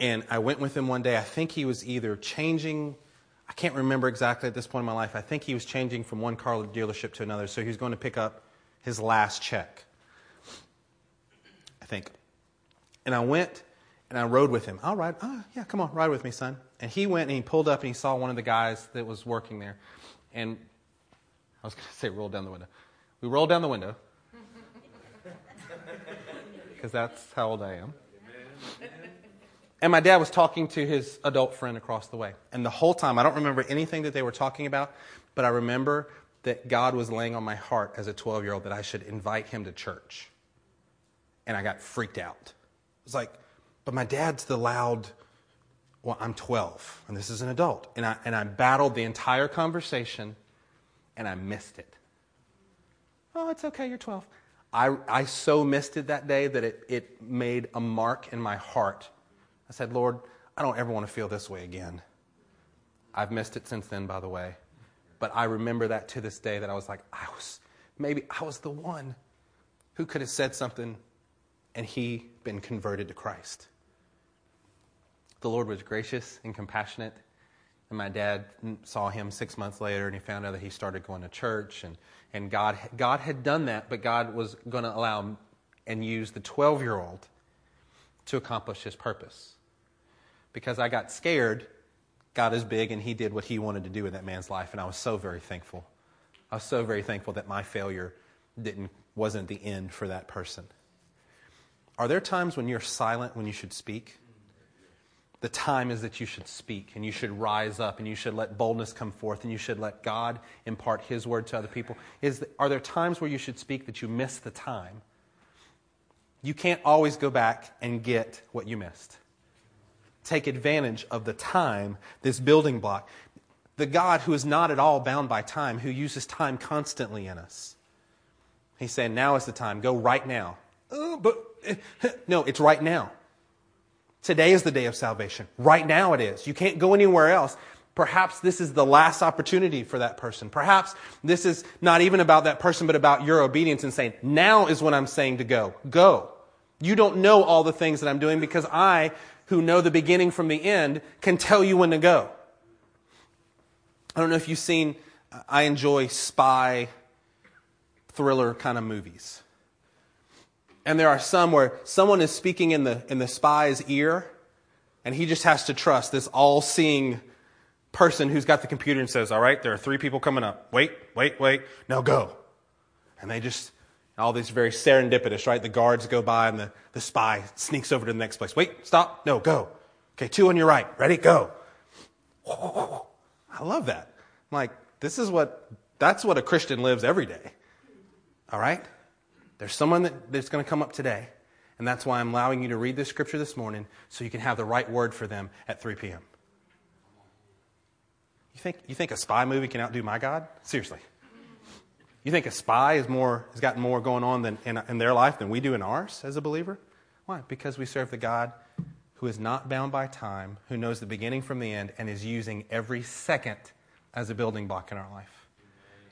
and I went with him one day. I think he was either changing I can't remember exactly at this point in my life. I think he was changing from one car dealership to another, so he was going to pick up his last check. I think. And I went and I rode with him. I'll ride. Oh, yeah, come on, ride with me, son. And he went and he pulled up and he saw one of the guys that was working there. And I was going to say roll down the window. We rolled down the window. Because that's how old I am. And my dad was talking to his adult friend across the way. And the whole time, I don't remember anything that they were talking about, but I remember that God was laying on my heart as a 12 year old that I should invite him to church. And I got freaked out. It was like, but my dad's the loud, well, I'm 12 and this is an adult. And I, and I battled the entire conversation and I missed it. Oh, it's okay, you're 12. I, I so missed it that day that it, it made a mark in my heart. I said, Lord, I don't ever want to feel this way again. I've missed it since then, by the way. But I remember that to this day that I was like, I was, maybe I was the one who could have said something and he been converted to Christ. The Lord was gracious and compassionate. And my dad saw him six months later and he found out that he started going to church. And, and God, God had done that, but God was going to allow and use the 12 year old to accomplish his purpose. Because I got scared God is big and He did what He wanted to do in that man's life, and I was so very thankful. I was so very thankful that my failure didn't, wasn't the end for that person. Are there times when you're silent when you should speak? The time is that you should speak and you should rise up and you should let boldness come forth and you should let God impart His word to other people. Is, are there times where you should speak that you miss the time? You can't always go back and get what you missed take advantage of the time, this building block. The God who is not at all bound by time, who uses time constantly in us. He's saying, now is the time. Go right now. Oh, but no, it's right now. Today is the day of salvation. Right now it is. You can't go anywhere else. Perhaps this is the last opportunity for that person. Perhaps this is not even about that person, but about your obedience and saying, now is when I'm saying to go. Go. You don't know all the things that I'm doing because I who know the beginning from the end can tell you when to go. I don't know if you've seen, uh, I enjoy spy thriller kind of movies. And there are some where someone is speaking in the, in the spy's ear, and he just has to trust this all seeing person who's got the computer and says, All right, there are three people coming up. Wait, wait, wait. Now go. And they just, all these very serendipitous, right? The guards go by and the, the spy sneaks over to the next place. Wait, stop. No, go. Okay, two on your right. Ready? Go. I love that. I'm like, this is what, that's what a Christian lives every day. All right? There's someone that, that's going to come up today, and that's why I'm allowing you to read this scripture this morning so you can have the right word for them at 3 p.m. You think, you think a spy movie can outdo my God? Seriously. You think a spy is more, has got more going on than, in, in their life than we do in ours as a believer? Why? Because we serve the God who is not bound by time, who knows the beginning from the end, and is using every second as a building block in our life.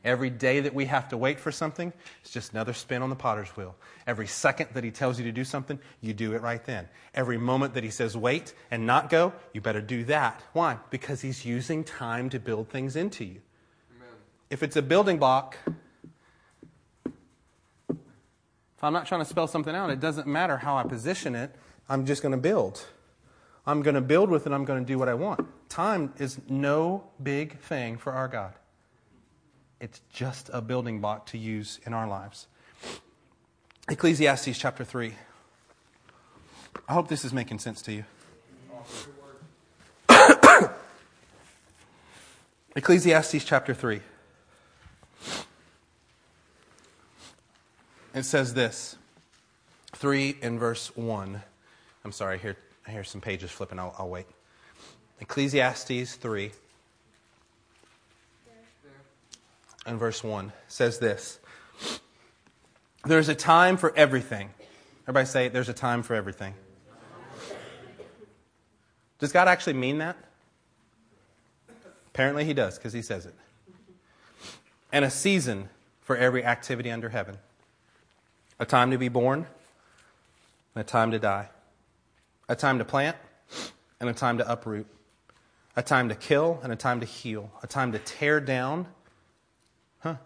Every day that we have to wait for something, it's just another spin on the potter's wheel. Every second that he tells you to do something, you do it right then. Every moment that he says wait and not go, you better do that. Why? Because he's using time to build things into you. Amen. If it's a building block, I'm not trying to spell something out, it doesn't matter how I position it, I'm just going to build. I'm going to build with it, I'm going to do what I want. Time is no big thing for our God. It's just a building block to use in our lives. Ecclesiastes chapter 3. I hope this is making sense to you. Ecclesiastes chapter 3. It says this 3 in verse 1. I'm sorry, hear, I hear some pages flipping. I'll, I'll wait. Ecclesiastes 3 and verse 1 says this There's a time for everything. Everybody say, There's a time for everything. Does God actually mean that? Apparently, He does, because He says it. And a season for every activity under heaven a time to be born, and a time to die, a time to plant, and a time to uproot, a time to kill, and a time to heal, a time to tear down Huh?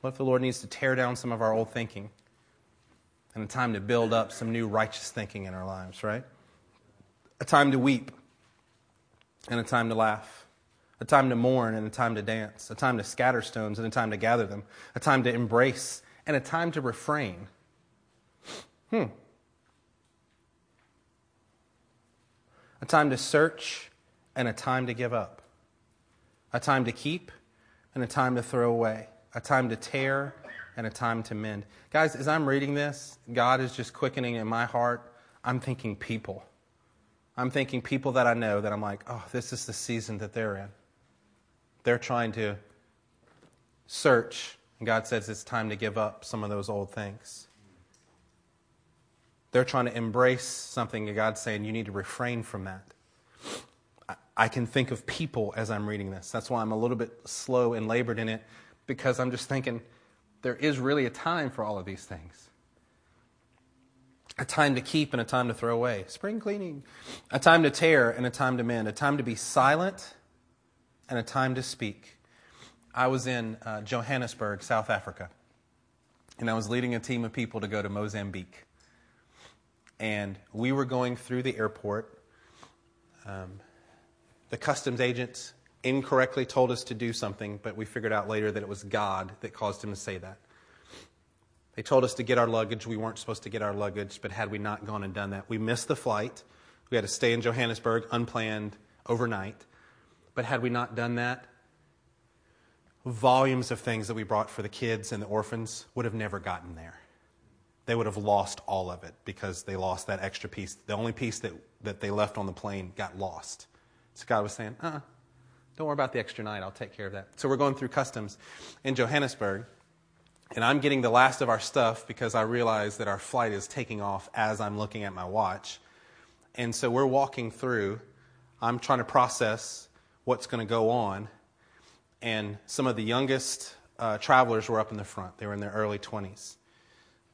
What if the Lord needs to tear down some of our old thinking and a time to build up some new righteous thinking in our lives, right? A time to weep and a time to laugh, a time to mourn and a time to dance, a time to scatter stones and a time to gather them, a time to embrace and a time to refrain. Hmm. A time to search and a time to give up, a time to keep and a time to throw away, a time to tear and a time to mend. Guys, as I'm reading this, God is just quickening in my heart. I'm thinking people. I'm thinking people that I know that I'm like, oh, this is the season that they're in. They're trying to search, and God says it's time to give up some of those old things. They're trying to embrace something, and God's saying you need to refrain from that. I can think of people as I'm reading this. That's why I'm a little bit slow and labored in it, because I'm just thinking there is really a time for all of these things a time to keep and a time to throw away, spring cleaning, a time to tear and a time to mend, a time to be silent and a time to speak. I was in uh, Johannesburg, South Africa, and I was leading a team of people to go to Mozambique. And we were going through the airport. Um, the customs agents incorrectly told us to do something, but we figured out later that it was God that caused him to say that. They told us to get our luggage. We weren't supposed to get our luggage, but had we not gone and done that, we missed the flight. We had to stay in Johannesburg unplanned overnight. But had we not done that, volumes of things that we brought for the kids and the orphans would have never gotten there. They would have lost all of it because they lost that extra piece. The only piece that, that they left on the plane got lost. So God was saying, uh uh-uh, don't worry about the extra night. I'll take care of that. So we're going through customs in Johannesburg, and I'm getting the last of our stuff because I realize that our flight is taking off as I'm looking at my watch. And so we're walking through. I'm trying to process what's going to go on. And some of the youngest uh, travelers were up in the front. They were in their early 20s.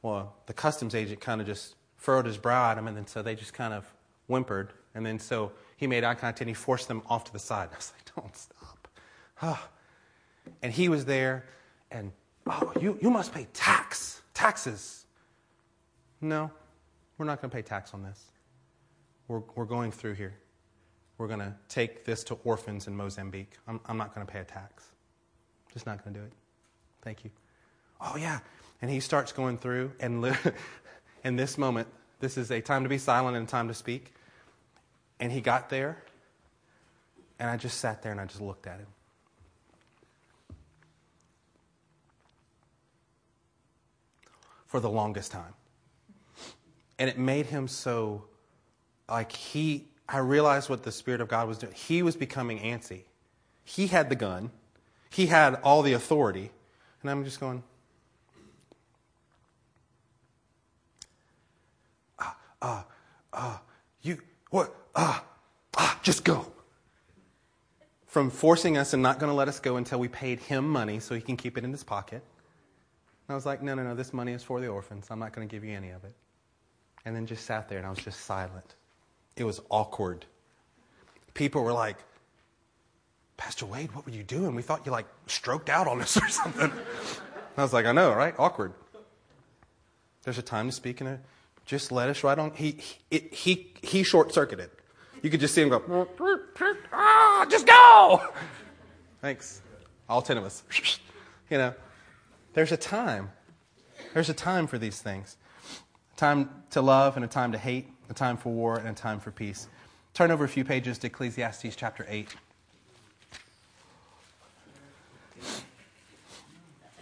Well, the customs agent kind of just furrowed his brow at them, and then so they just kind of whimpered. And then so he made eye contact and he forced them off to the side. I was like, don't stop. And he was there, and Oh, you, you must pay tax, taxes. No, we're not going to pay tax on this. We're, we're going through here. We're going to take this to orphans in Mozambique. I'm, I'm not going to pay a tax. Just not going to do it. Thank you. Oh, yeah. And he starts going through, and in this moment, this is a time to be silent and a time to speak. And he got there, and I just sat there and I just looked at him. For the longest time. And it made him so, like, he, I realized what the Spirit of God was doing. He was becoming antsy. He had the gun, he had all the authority. And I'm just going, ah, ah, ah, you, what, ah, ah, just go. From forcing us and not going to let us go until we paid him money so he can keep it in his pocket. And I was like, no, no, no, this money is for the orphans. I'm not going to give you any of it. And then just sat there and I was just silent. It was awkward. People were like, Pastor Wade, what were you doing? We thought you like stroked out on us or something. I was like, I know, right? Awkward. There's a time to speak and a, just let us right on. He, he, he, he short circuited. You could just see him go, ah, just go. Thanks. All 10 of us. You know, there's a time. There's a time for these things. A time to love and a time to hate, a time for war and a time for peace. Turn over a few pages to Ecclesiastes chapter 8.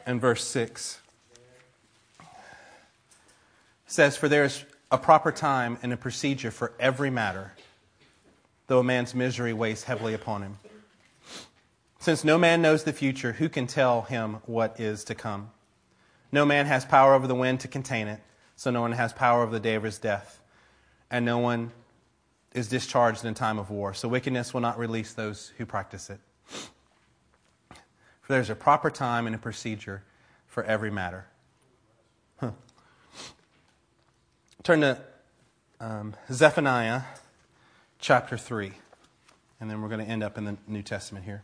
And verse 6 says, For there is a proper time and a procedure for every matter, though a man's misery weighs heavily upon him. Since no man knows the future, who can tell him what is to come? No man has power over the wind to contain it, so no one has power over the day of his death, and no one is discharged in time of war. So wickedness will not release those who practice it. For there's a proper time and a procedure for every matter. Huh. Turn to um, Zephaniah chapter 3, and then we're going to end up in the New Testament here.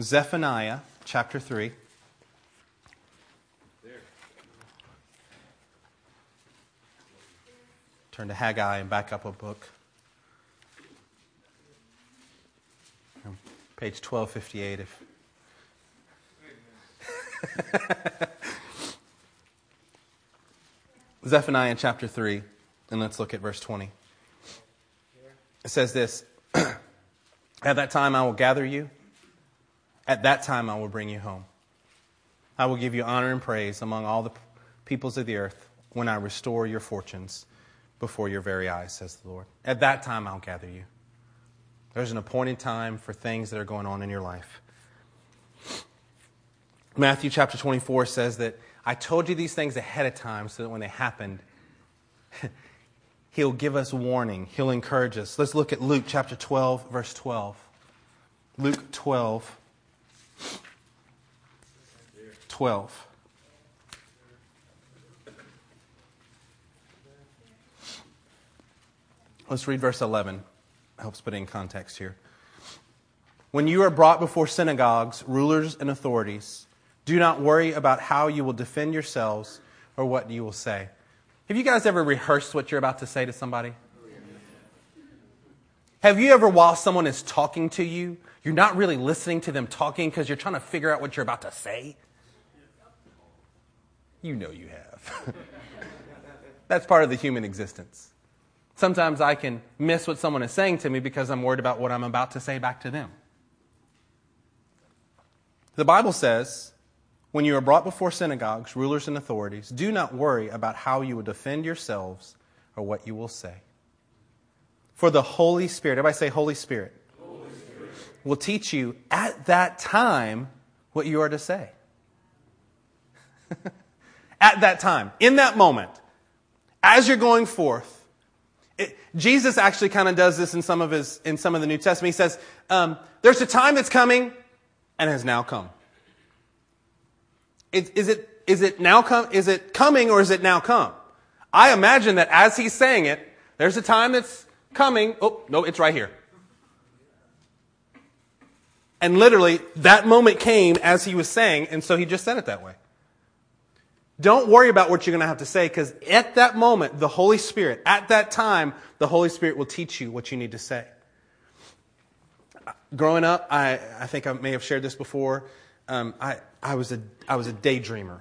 Zephaniah chapter 3. Turn to Haggai and back up a book. Page 1258 if Zephaniah chapter 3, and let's look at verse 20. It says this At that time I will gather you, at that time I will bring you home. I will give you honor and praise among all the peoples of the earth when I restore your fortunes before your very eyes, says the Lord. At that time I'll gather you. There's an appointed time for things that are going on in your life. Matthew chapter 24 says that I told you these things ahead of time so that when they happened, He'll give us warning. He'll encourage us. Let's look at Luke chapter 12, verse 12. Luke 12, 12. Let's read verse 11. Helps put in context here. When you are brought before synagogues, rulers, and authorities, do not worry about how you will defend yourselves or what you will say. Have you guys ever rehearsed what you're about to say to somebody? Have you ever, while someone is talking to you, you're not really listening to them talking because you're trying to figure out what you're about to say? You know you have. That's part of the human existence. Sometimes I can miss what someone is saying to me because I'm worried about what I'm about to say back to them. The Bible says when you are brought before synagogues, rulers, and authorities, do not worry about how you will defend yourselves or what you will say. For the Holy Spirit, everybody say Holy Spirit, Holy Spirit. will teach you at that time what you are to say. at that time, in that moment, as you're going forth, it, Jesus actually kind of does this in some of his in some of the New Testament. He says, um, "There's a time that's coming, and has now come." Is, is, it, is it now come, is it coming or is it now come? I imagine that as he's saying it, there's a time that's coming. Oh, no, it's right here. And literally, that moment came as he was saying, and so he just said it that way. Don't worry about what you're going to have to say because at that moment, the Holy Spirit, at that time, the Holy Spirit will teach you what you need to say. Growing up, I, I think I may have shared this before. Um, I, I, was a, I was a daydreamer.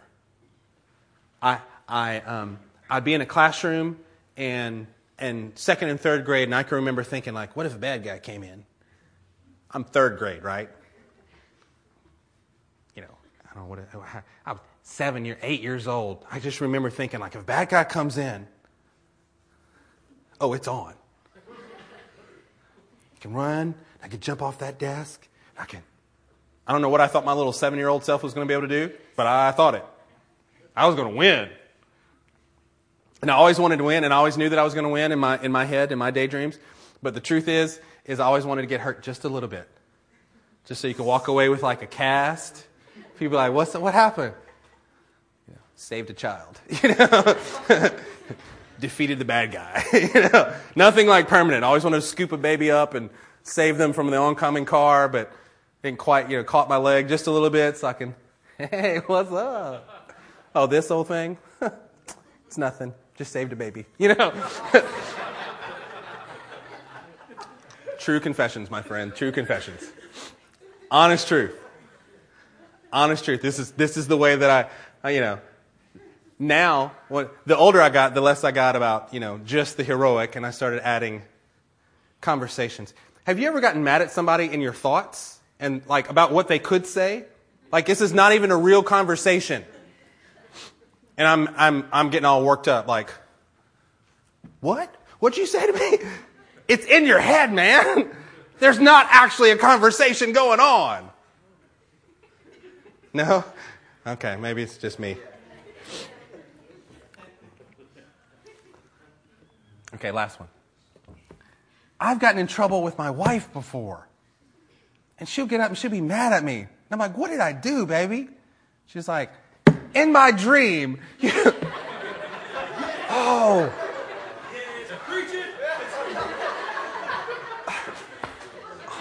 I, I, um, I'd be in a classroom and, and second and third grade, and I can remember thinking, like, what if a bad guy came in? I'm third grade, right? You know, I don't know what, I was seven year, eight years old. I just remember thinking, like, if a bad guy comes in, oh, it's on. I can run, I can jump off that desk, I can. I don't know what I thought my little seven year old self was going to be able to do, but I thought it. I was going to win. And I always wanted to win, and I always knew that I was going to win in my, in my head, in my daydreams. But the truth is, is I always wanted to get hurt just a little bit. Just so you could walk away with like a cast. People are like, What's what happened? Saved a child. You know? Defeated the bad guy. you know? Nothing like permanent. I always wanted to scoop a baby up and save them from the oncoming car, but didn't quite, you know, caught my leg just a little bit so I can, hey, what's up? Oh, this old thing? it's nothing. Just saved a baby. You know? True confessions, my friend. True confessions. Honest truth. Honest truth. This is, this is the way that I, I you know, now, what, the older I got, the less I got about, you know, just the heroic, and I started adding conversations. Have you ever gotten mad at somebody in your thoughts and like about what they could say? Like this is not even a real conversation. And I'm, I'm, I'm getting all worked up like, what? What'd you say to me? It's in your head, man. There's not actually a conversation going on. No? Okay, maybe it's just me. Okay, last one. I've gotten in trouble with my wife before. And she'll get up and she'll be mad at me. And I'm like, what did I do, baby? She's like, in my dream. oh.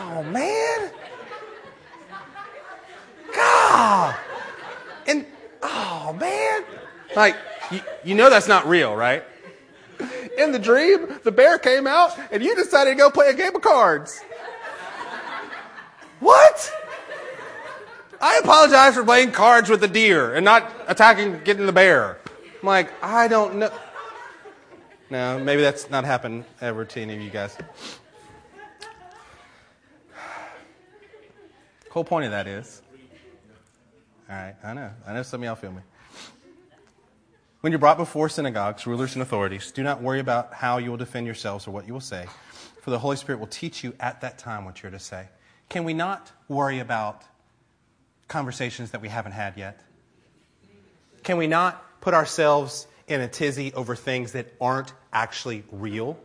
Oh, man. God. And, oh, man. Like, you, you know that's not real, right? In the dream, the bear came out and you decided to go play a game of cards. What? I apologize for playing cards with the deer and not attacking, getting the bear. I'm like, I don't know. No, maybe that's not happened ever to any of you guys. Whole point of that is, all right, I know, I know some of y'all feel me. When you're brought before synagogues, rulers, and authorities, do not worry about how you will defend yourselves or what you will say, for the Holy Spirit will teach you at that time what you're to say. Can we not worry about conversations that we haven't had yet? Can we not put ourselves in a tizzy over things that aren't actually real?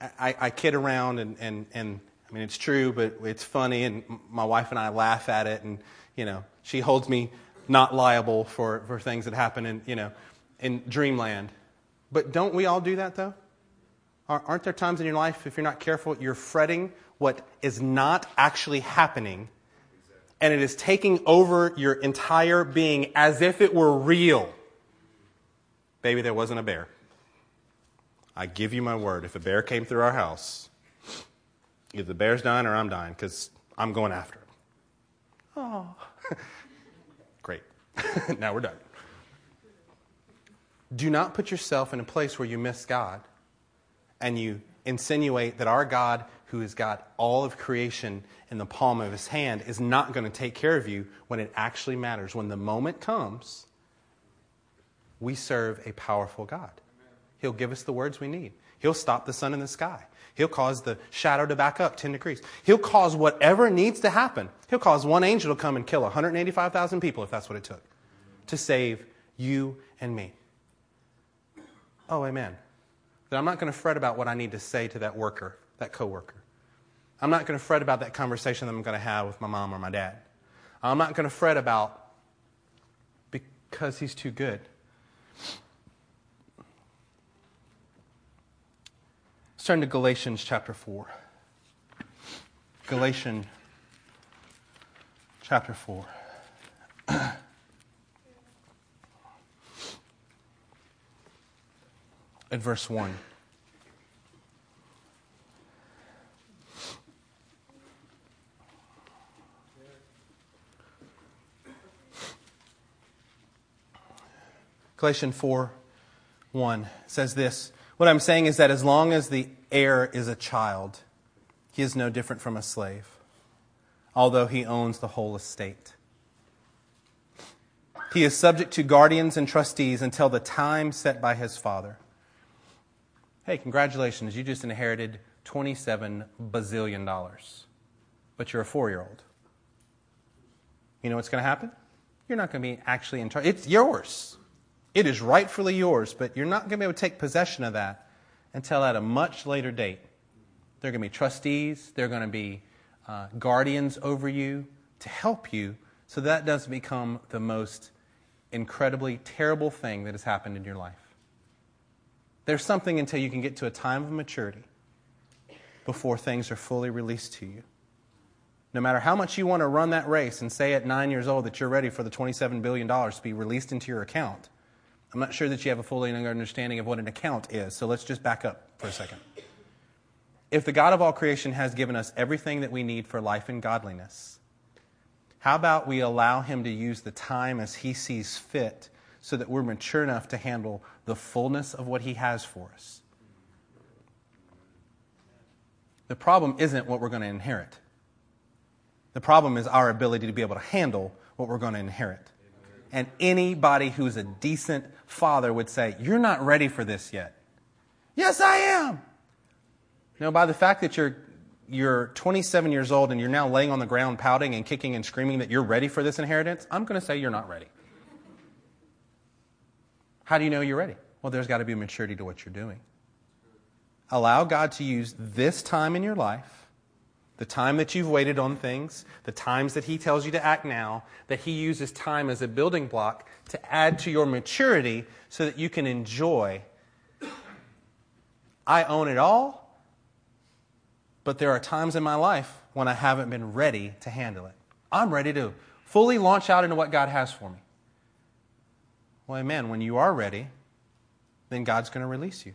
I, I kid around and, and, and I mean, it's true, but it's funny, and my wife and I laugh at it, and, you know, she holds me not liable for, for things that happen in, you know, in dreamland. But don't we all do that, though? Aren't there times in your life, if you're not careful, you're fretting what is not actually happening, and it is taking over your entire being as if it were real? Baby, there wasn't a bear. I give you my word. If a bear came through our house, Either the bear's dying or I'm dying because I'm going after it. Oh. Now we're done. Do not put yourself in a place where you miss God and you insinuate that our God, who has got all of creation in the palm of his hand, is not going to take care of you when it actually matters. When the moment comes, we serve a powerful God. He'll give us the words we need, He'll stop the sun in the sky. He'll cause the shadow to back up 10 degrees. He'll cause whatever needs to happen. He'll cause one angel to come and kill 185,000 people if that's what it took to save you and me. Oh, amen. Then I'm not going to fret about what I need to say to that worker, that coworker. I'm not going to fret about that conversation that I'm going to have with my mom or my dad. I'm not going to fret about because he's too good. Let's turn to Galatians chapter 4. Galatians chapter 4. At verse 1. Galatians 4 1 says this What I'm saying is that as long as the heir is a child, he is no different from a slave, although he owns the whole estate. He is subject to guardians and trustees until the time set by his father. Hey, congratulations, you just inherited $27 bazillion, but you're a four year old. You know what's going to happen? You're not going to be actually in charge. It's yours. It is rightfully yours, but you're not going to be able to take possession of that until at a much later date. There are going to be trustees, there are going to be uh, guardians over you to help you so that doesn't become the most incredibly terrible thing that has happened in your life. There's something until you can get to a time of maturity before things are fully released to you. No matter how much you want to run that race and say at nine years old that you're ready for the $27 billion to be released into your account, I'm not sure that you have a fully understanding of what an account is, so let's just back up for a second. If the God of all creation has given us everything that we need for life and godliness, how about we allow Him to use the time as He sees fit so that we're mature enough to handle the fullness of what He has for us? The problem isn't what we're going to inherit. The problem is our ability to be able to handle what we're going to inherit. And anybody who's a decent father would say, You're not ready for this yet. Yes, I am. No, by the fact that you're, you're 27 years old and you're now laying on the ground pouting and kicking and screaming that you're ready for this inheritance, I'm going to say you're not ready. How do you know you're ready? Well, there's got to be maturity to what you're doing. Allow God to use this time in your life the time that you've waited on things, the times that He tells you to act now, that He uses time as a building block to add to your maturity so that you can enjoy. I own it all, but there are times in my life when I haven't been ready to handle it. I'm ready to fully launch out into what God has for me. Well, amen. When you are ready, then God's going to release you.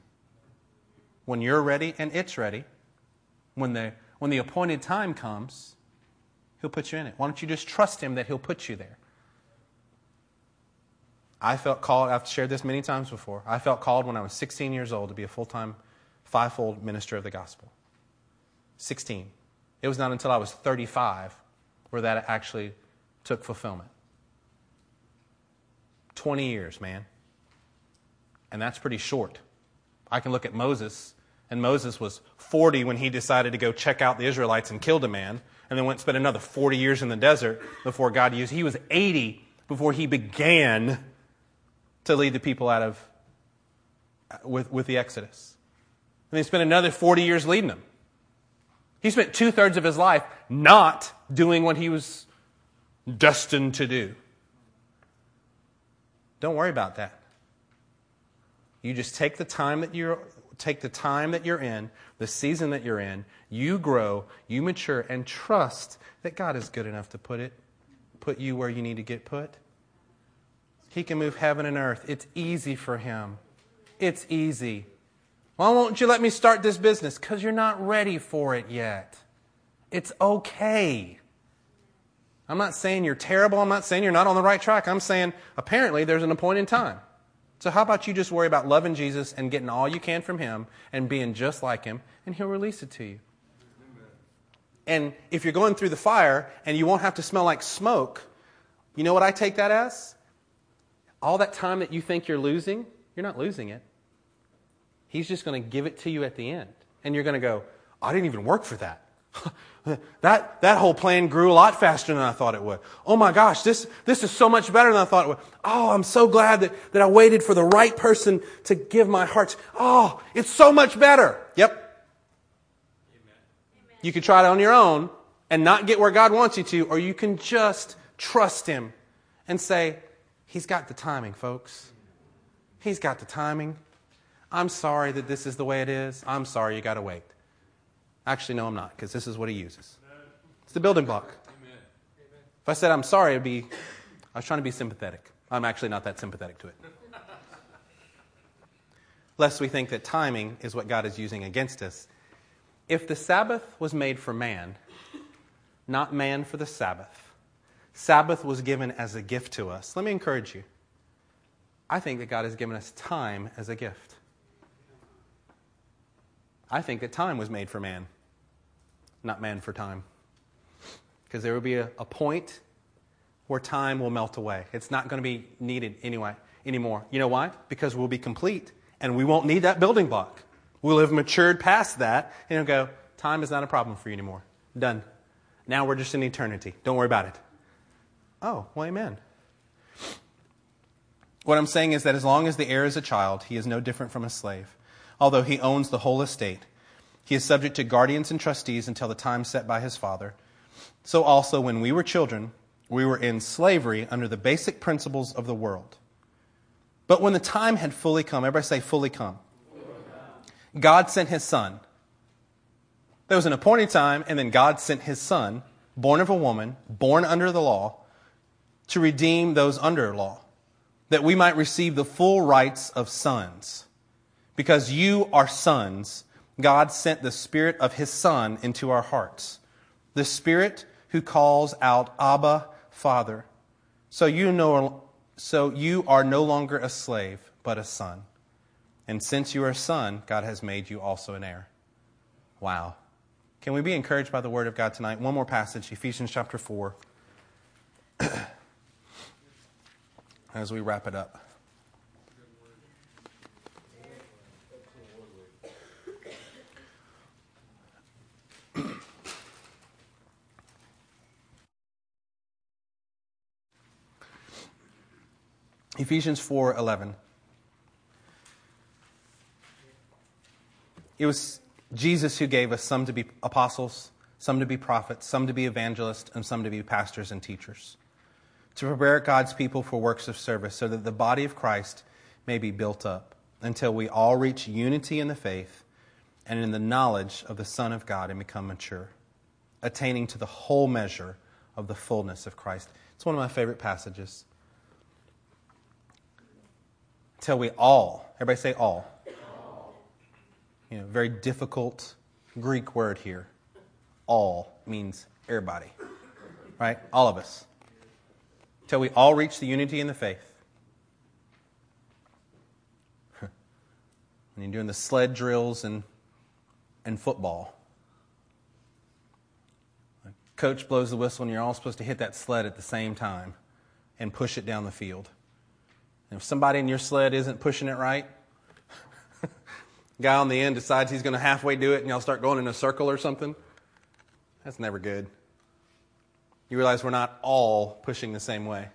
When you're ready and it's ready, when the when the appointed time comes, He'll put you in it. Why don't you just trust Him that He'll put you there? I felt called, I've shared this many times before. I felt called when I was 16 years old to be a full time, fivefold minister of the gospel. 16. It was not until I was 35 where that actually took fulfillment. 20 years, man. And that's pretty short. I can look at Moses and Moses was 40 when he decided to go check out the Israelites and killed a man, and then went and spent another 40 years in the desert before God used. He was 80 before he began to lead the people out of with, with the Exodus. And he spent another 40 years leading them. He spent two thirds of his life not doing what he was destined to do. Don't worry about that. You just take the time that you're take the time that you're in, the season that you're in, you grow, you mature, and trust that God is good enough to put it, put you where you need to get put. He can move heaven and earth. It's easy for him. It's easy. Why won't you let me start this business? Because you're not ready for it yet. It's okay. I'm not saying you're terrible. I'm not saying you're not on the right track. I'm saying apparently there's an appointed time. So, how about you just worry about loving Jesus and getting all you can from Him and being just like Him, and He'll release it to you. And if you're going through the fire and you won't have to smell like smoke, you know what I take that as? All that time that you think you're losing, you're not losing it. He's just going to give it to you at the end. And you're going to go, I didn't even work for that. that, that whole plan grew a lot faster than I thought it would. Oh my gosh, this, this is so much better than I thought it would. Oh, I'm so glad that, that I waited for the right person to give my heart. Oh, it's so much better. Yep. Amen. You can try it on your own and not get where God wants you to, or you can just trust Him and say, He's got the timing, folks. He's got the timing. I'm sorry that this is the way it is. I'm sorry you got to wait. Actually, no, I'm not, because this is what he uses. It's the building block. If I said I'm sorry, it'd be, I was trying to be sympathetic. I'm actually not that sympathetic to it. Lest we think that timing is what God is using against us. If the Sabbath was made for man, not man for the Sabbath, Sabbath was given as a gift to us. Let me encourage you. I think that God has given us time as a gift. I think that time was made for man, not man for time. Because there will be a, a, point where time will melt away. It's not going to be needed anyway anymore. You know why? Because we'll be complete and we won't need that building block. We'll have matured past that and it'll go, time is not a problem for you anymore. Done. Now we're just in eternity. Don't worry about it. Oh, well, amen. What I'm saying is that as long as the heir is a child, he is no different from a slave. Although he owns the whole estate, he is subject to guardians and trustees until the time set by his father. So also, when we were children, we were in slavery under the basic principles of the world. But when the time had fully come, everybody say, fully come. God sent his son. There was an appointed time, and then God sent his son, born of a woman, born under the law, to redeem those under law that we might receive the full rights of sons. Because you are sons, God sent the Spirit of His Son into our hearts, the Spirit who calls out, Abba, Father. So you, know, so you are no longer a slave, but a son. And since you are a son, God has made you also an heir. Wow. Can we be encouraged by the Word of God tonight? One more passage, Ephesians chapter 4. as we wrap it up. Ephesians 4:11 It was Jesus who gave us some to be apostles, some to be prophets, some to be evangelists, and some to be pastors and teachers to prepare God's people for works of service so that the body of Christ may be built up until we all reach unity in the faith and in the knowledge of the Son of God and become mature, attaining to the whole measure of the fullness of Christ. It's one of my favorite passages. Until we all, everybody say all. all. You know, very difficult Greek word here. All means everybody, right? All of us till we all reach the unity in the faith. when you're doing the sled drills and, and football, coach blows the whistle and you're all supposed to hit that sled at the same time and push it down the field. If somebody in your sled isn't pushing it right, guy on the end decides he's going to halfway do it and y'all start going in a circle or something, that's never good you realize we're not all pushing the same way.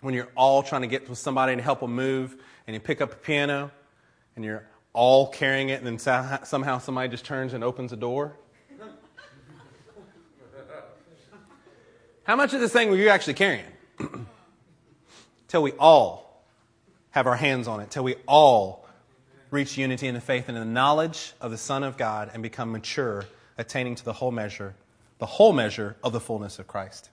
When you're all trying to get with somebody to help them move, and you pick up a piano, and you're all carrying it, and then somehow somebody just turns and opens a door. How much of this thing were you actually carrying? till we all have our hands on it, till we all reach unity in the faith and in the knowledge of the Son of God and become mature, attaining to the whole measure the whole measure of the fullness of Christ.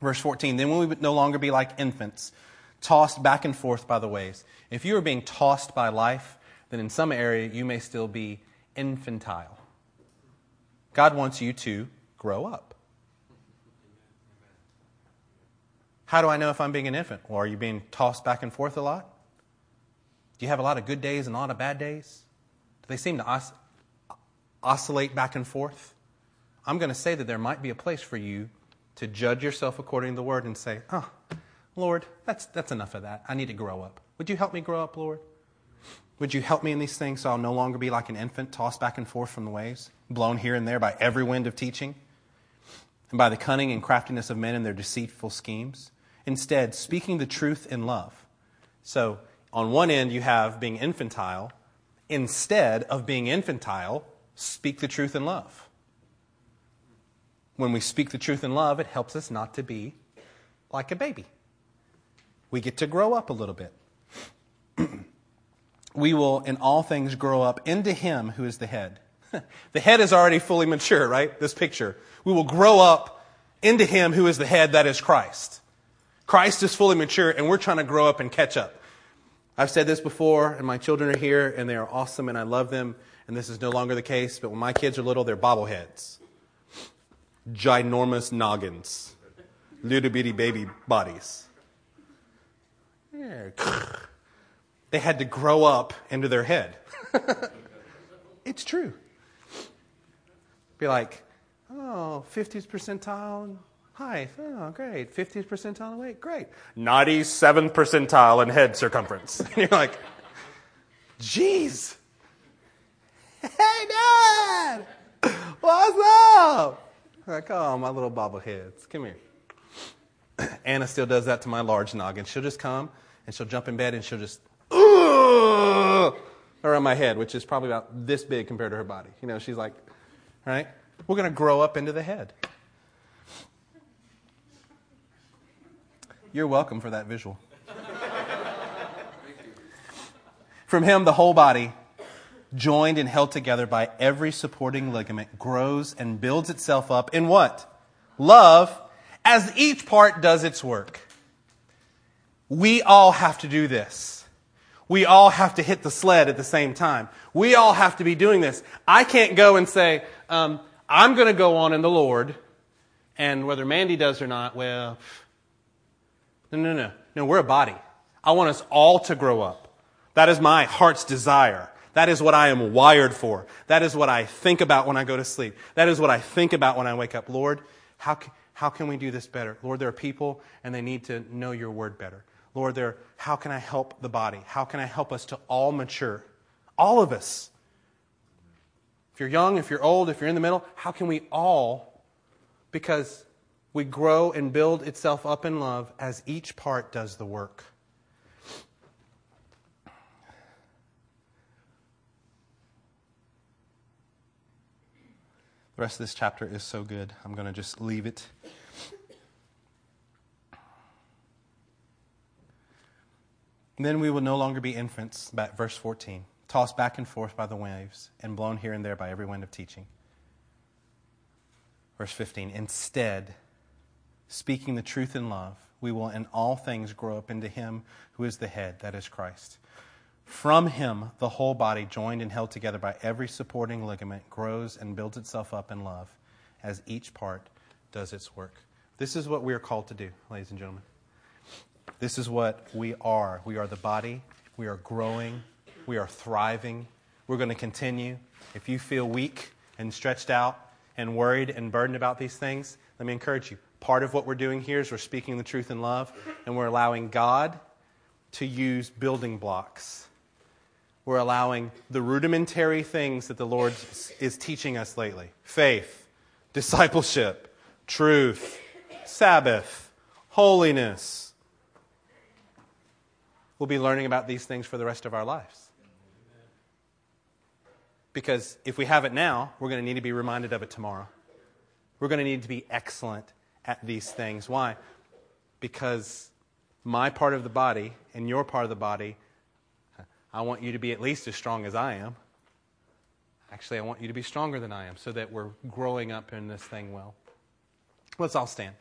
Verse 14, then we would no longer be like infants, tossed back and forth by the waves. If you are being tossed by life, then in some area you may still be infantile. God wants you to grow up. How do I know if I'm being an infant? Well, are you being tossed back and forth a lot? Do you have a lot of good days and a lot of bad days? Do they seem to os- oscillate back and forth? I'm going to say that there might be a place for you to judge yourself according to the word and say, oh, Lord, that's, that's enough of that. I need to grow up. Would you help me grow up, Lord? Would you help me in these things so I'll no longer be like an infant tossed back and forth from the waves, blown here and there by every wind of teaching, and by the cunning and craftiness of men and their deceitful schemes? Instead, speaking the truth in love. So, on one end, you have being infantile. Instead of being infantile, speak the truth in love when we speak the truth in love, it helps us not to be like a baby. We get to grow up a little bit. we will, in all things, grow up into Him who is the head. the head is already fully mature, right? This picture. We will grow up into him who is the head, that is Christ. Christ is fully mature, and we're trying to grow up and catch up. I've said this before, and my children are here, and they are awesome, and I love them, and this is no longer the case, but when my kids are little, they're bobbleheads. Ginormous noggins. Little bitty baby bodies. They had to grow up into their head. it's true. Be like, oh, 50th percentile height. Oh, great. 50th percentile in weight. Great. 97th percentile in head circumference. And you're like, geez. Hey, Dad. What's up? Like, oh, my little bobbleheads. Come here. Anna still does that to my large noggin. She'll just come and she'll jump in bed and she'll just ooh around my head, which is probably about this big compared to her body. You know, she's like, right? We're going to grow up into the head. You're welcome for that visual. From him, the whole body, joined and held together by every supporting ligament, grows and builds itself up in what? Love, as each part does its work. We all have to do this. We all have to hit the sled at the same time. We all have to be doing this. I can't go and say, um, I'm going to go on in the Lord, and whether Mandy does or not, well, no, no, no. No, we're a body. I want us all to grow up. That is my heart's desire. That is what I am wired for. That is what I think about when I go to sleep. That is what I think about when I wake up. Lord, how can, how can we do this better? Lord, there are people and they need to know your word better. Lord, there, how can I help the body? How can I help us to all mature? All of us. If you're young, if you're old, if you're in the middle, how can we all, because we grow and build itself up in love as each part does the work. The rest of this chapter is so good. I'm going to just leave it. Then we will no longer be infants, verse 14, tossed back and forth by the waves and blown here and there by every wind of teaching. Verse 15, instead, speaking the truth in love, we will in all things grow up into Him who is the head, that is Christ. From Him, the whole body, joined and held together by every supporting ligament, grows and builds itself up in love as each part does its work. This is what we are called to do, ladies and gentlemen. This is what we are. We are the body. We are growing. We are thriving. We're going to continue. If you feel weak and stretched out and worried and burdened about these things, let me encourage you. Part of what we're doing here is we're speaking the truth in love, and we're allowing God to use building blocks. We're allowing the rudimentary things that the Lord is teaching us lately faith, discipleship, truth, Sabbath, holiness we'll be learning about these things for the rest of our lives. Because if we have it now, we're going to need to be reminded of it tomorrow. We're going to need to be excellent at these things. Why? Because my part of the body and your part of the body, I want you to be at least as strong as I am. Actually, I want you to be stronger than I am so that we're growing up in this thing well. Let's all stand.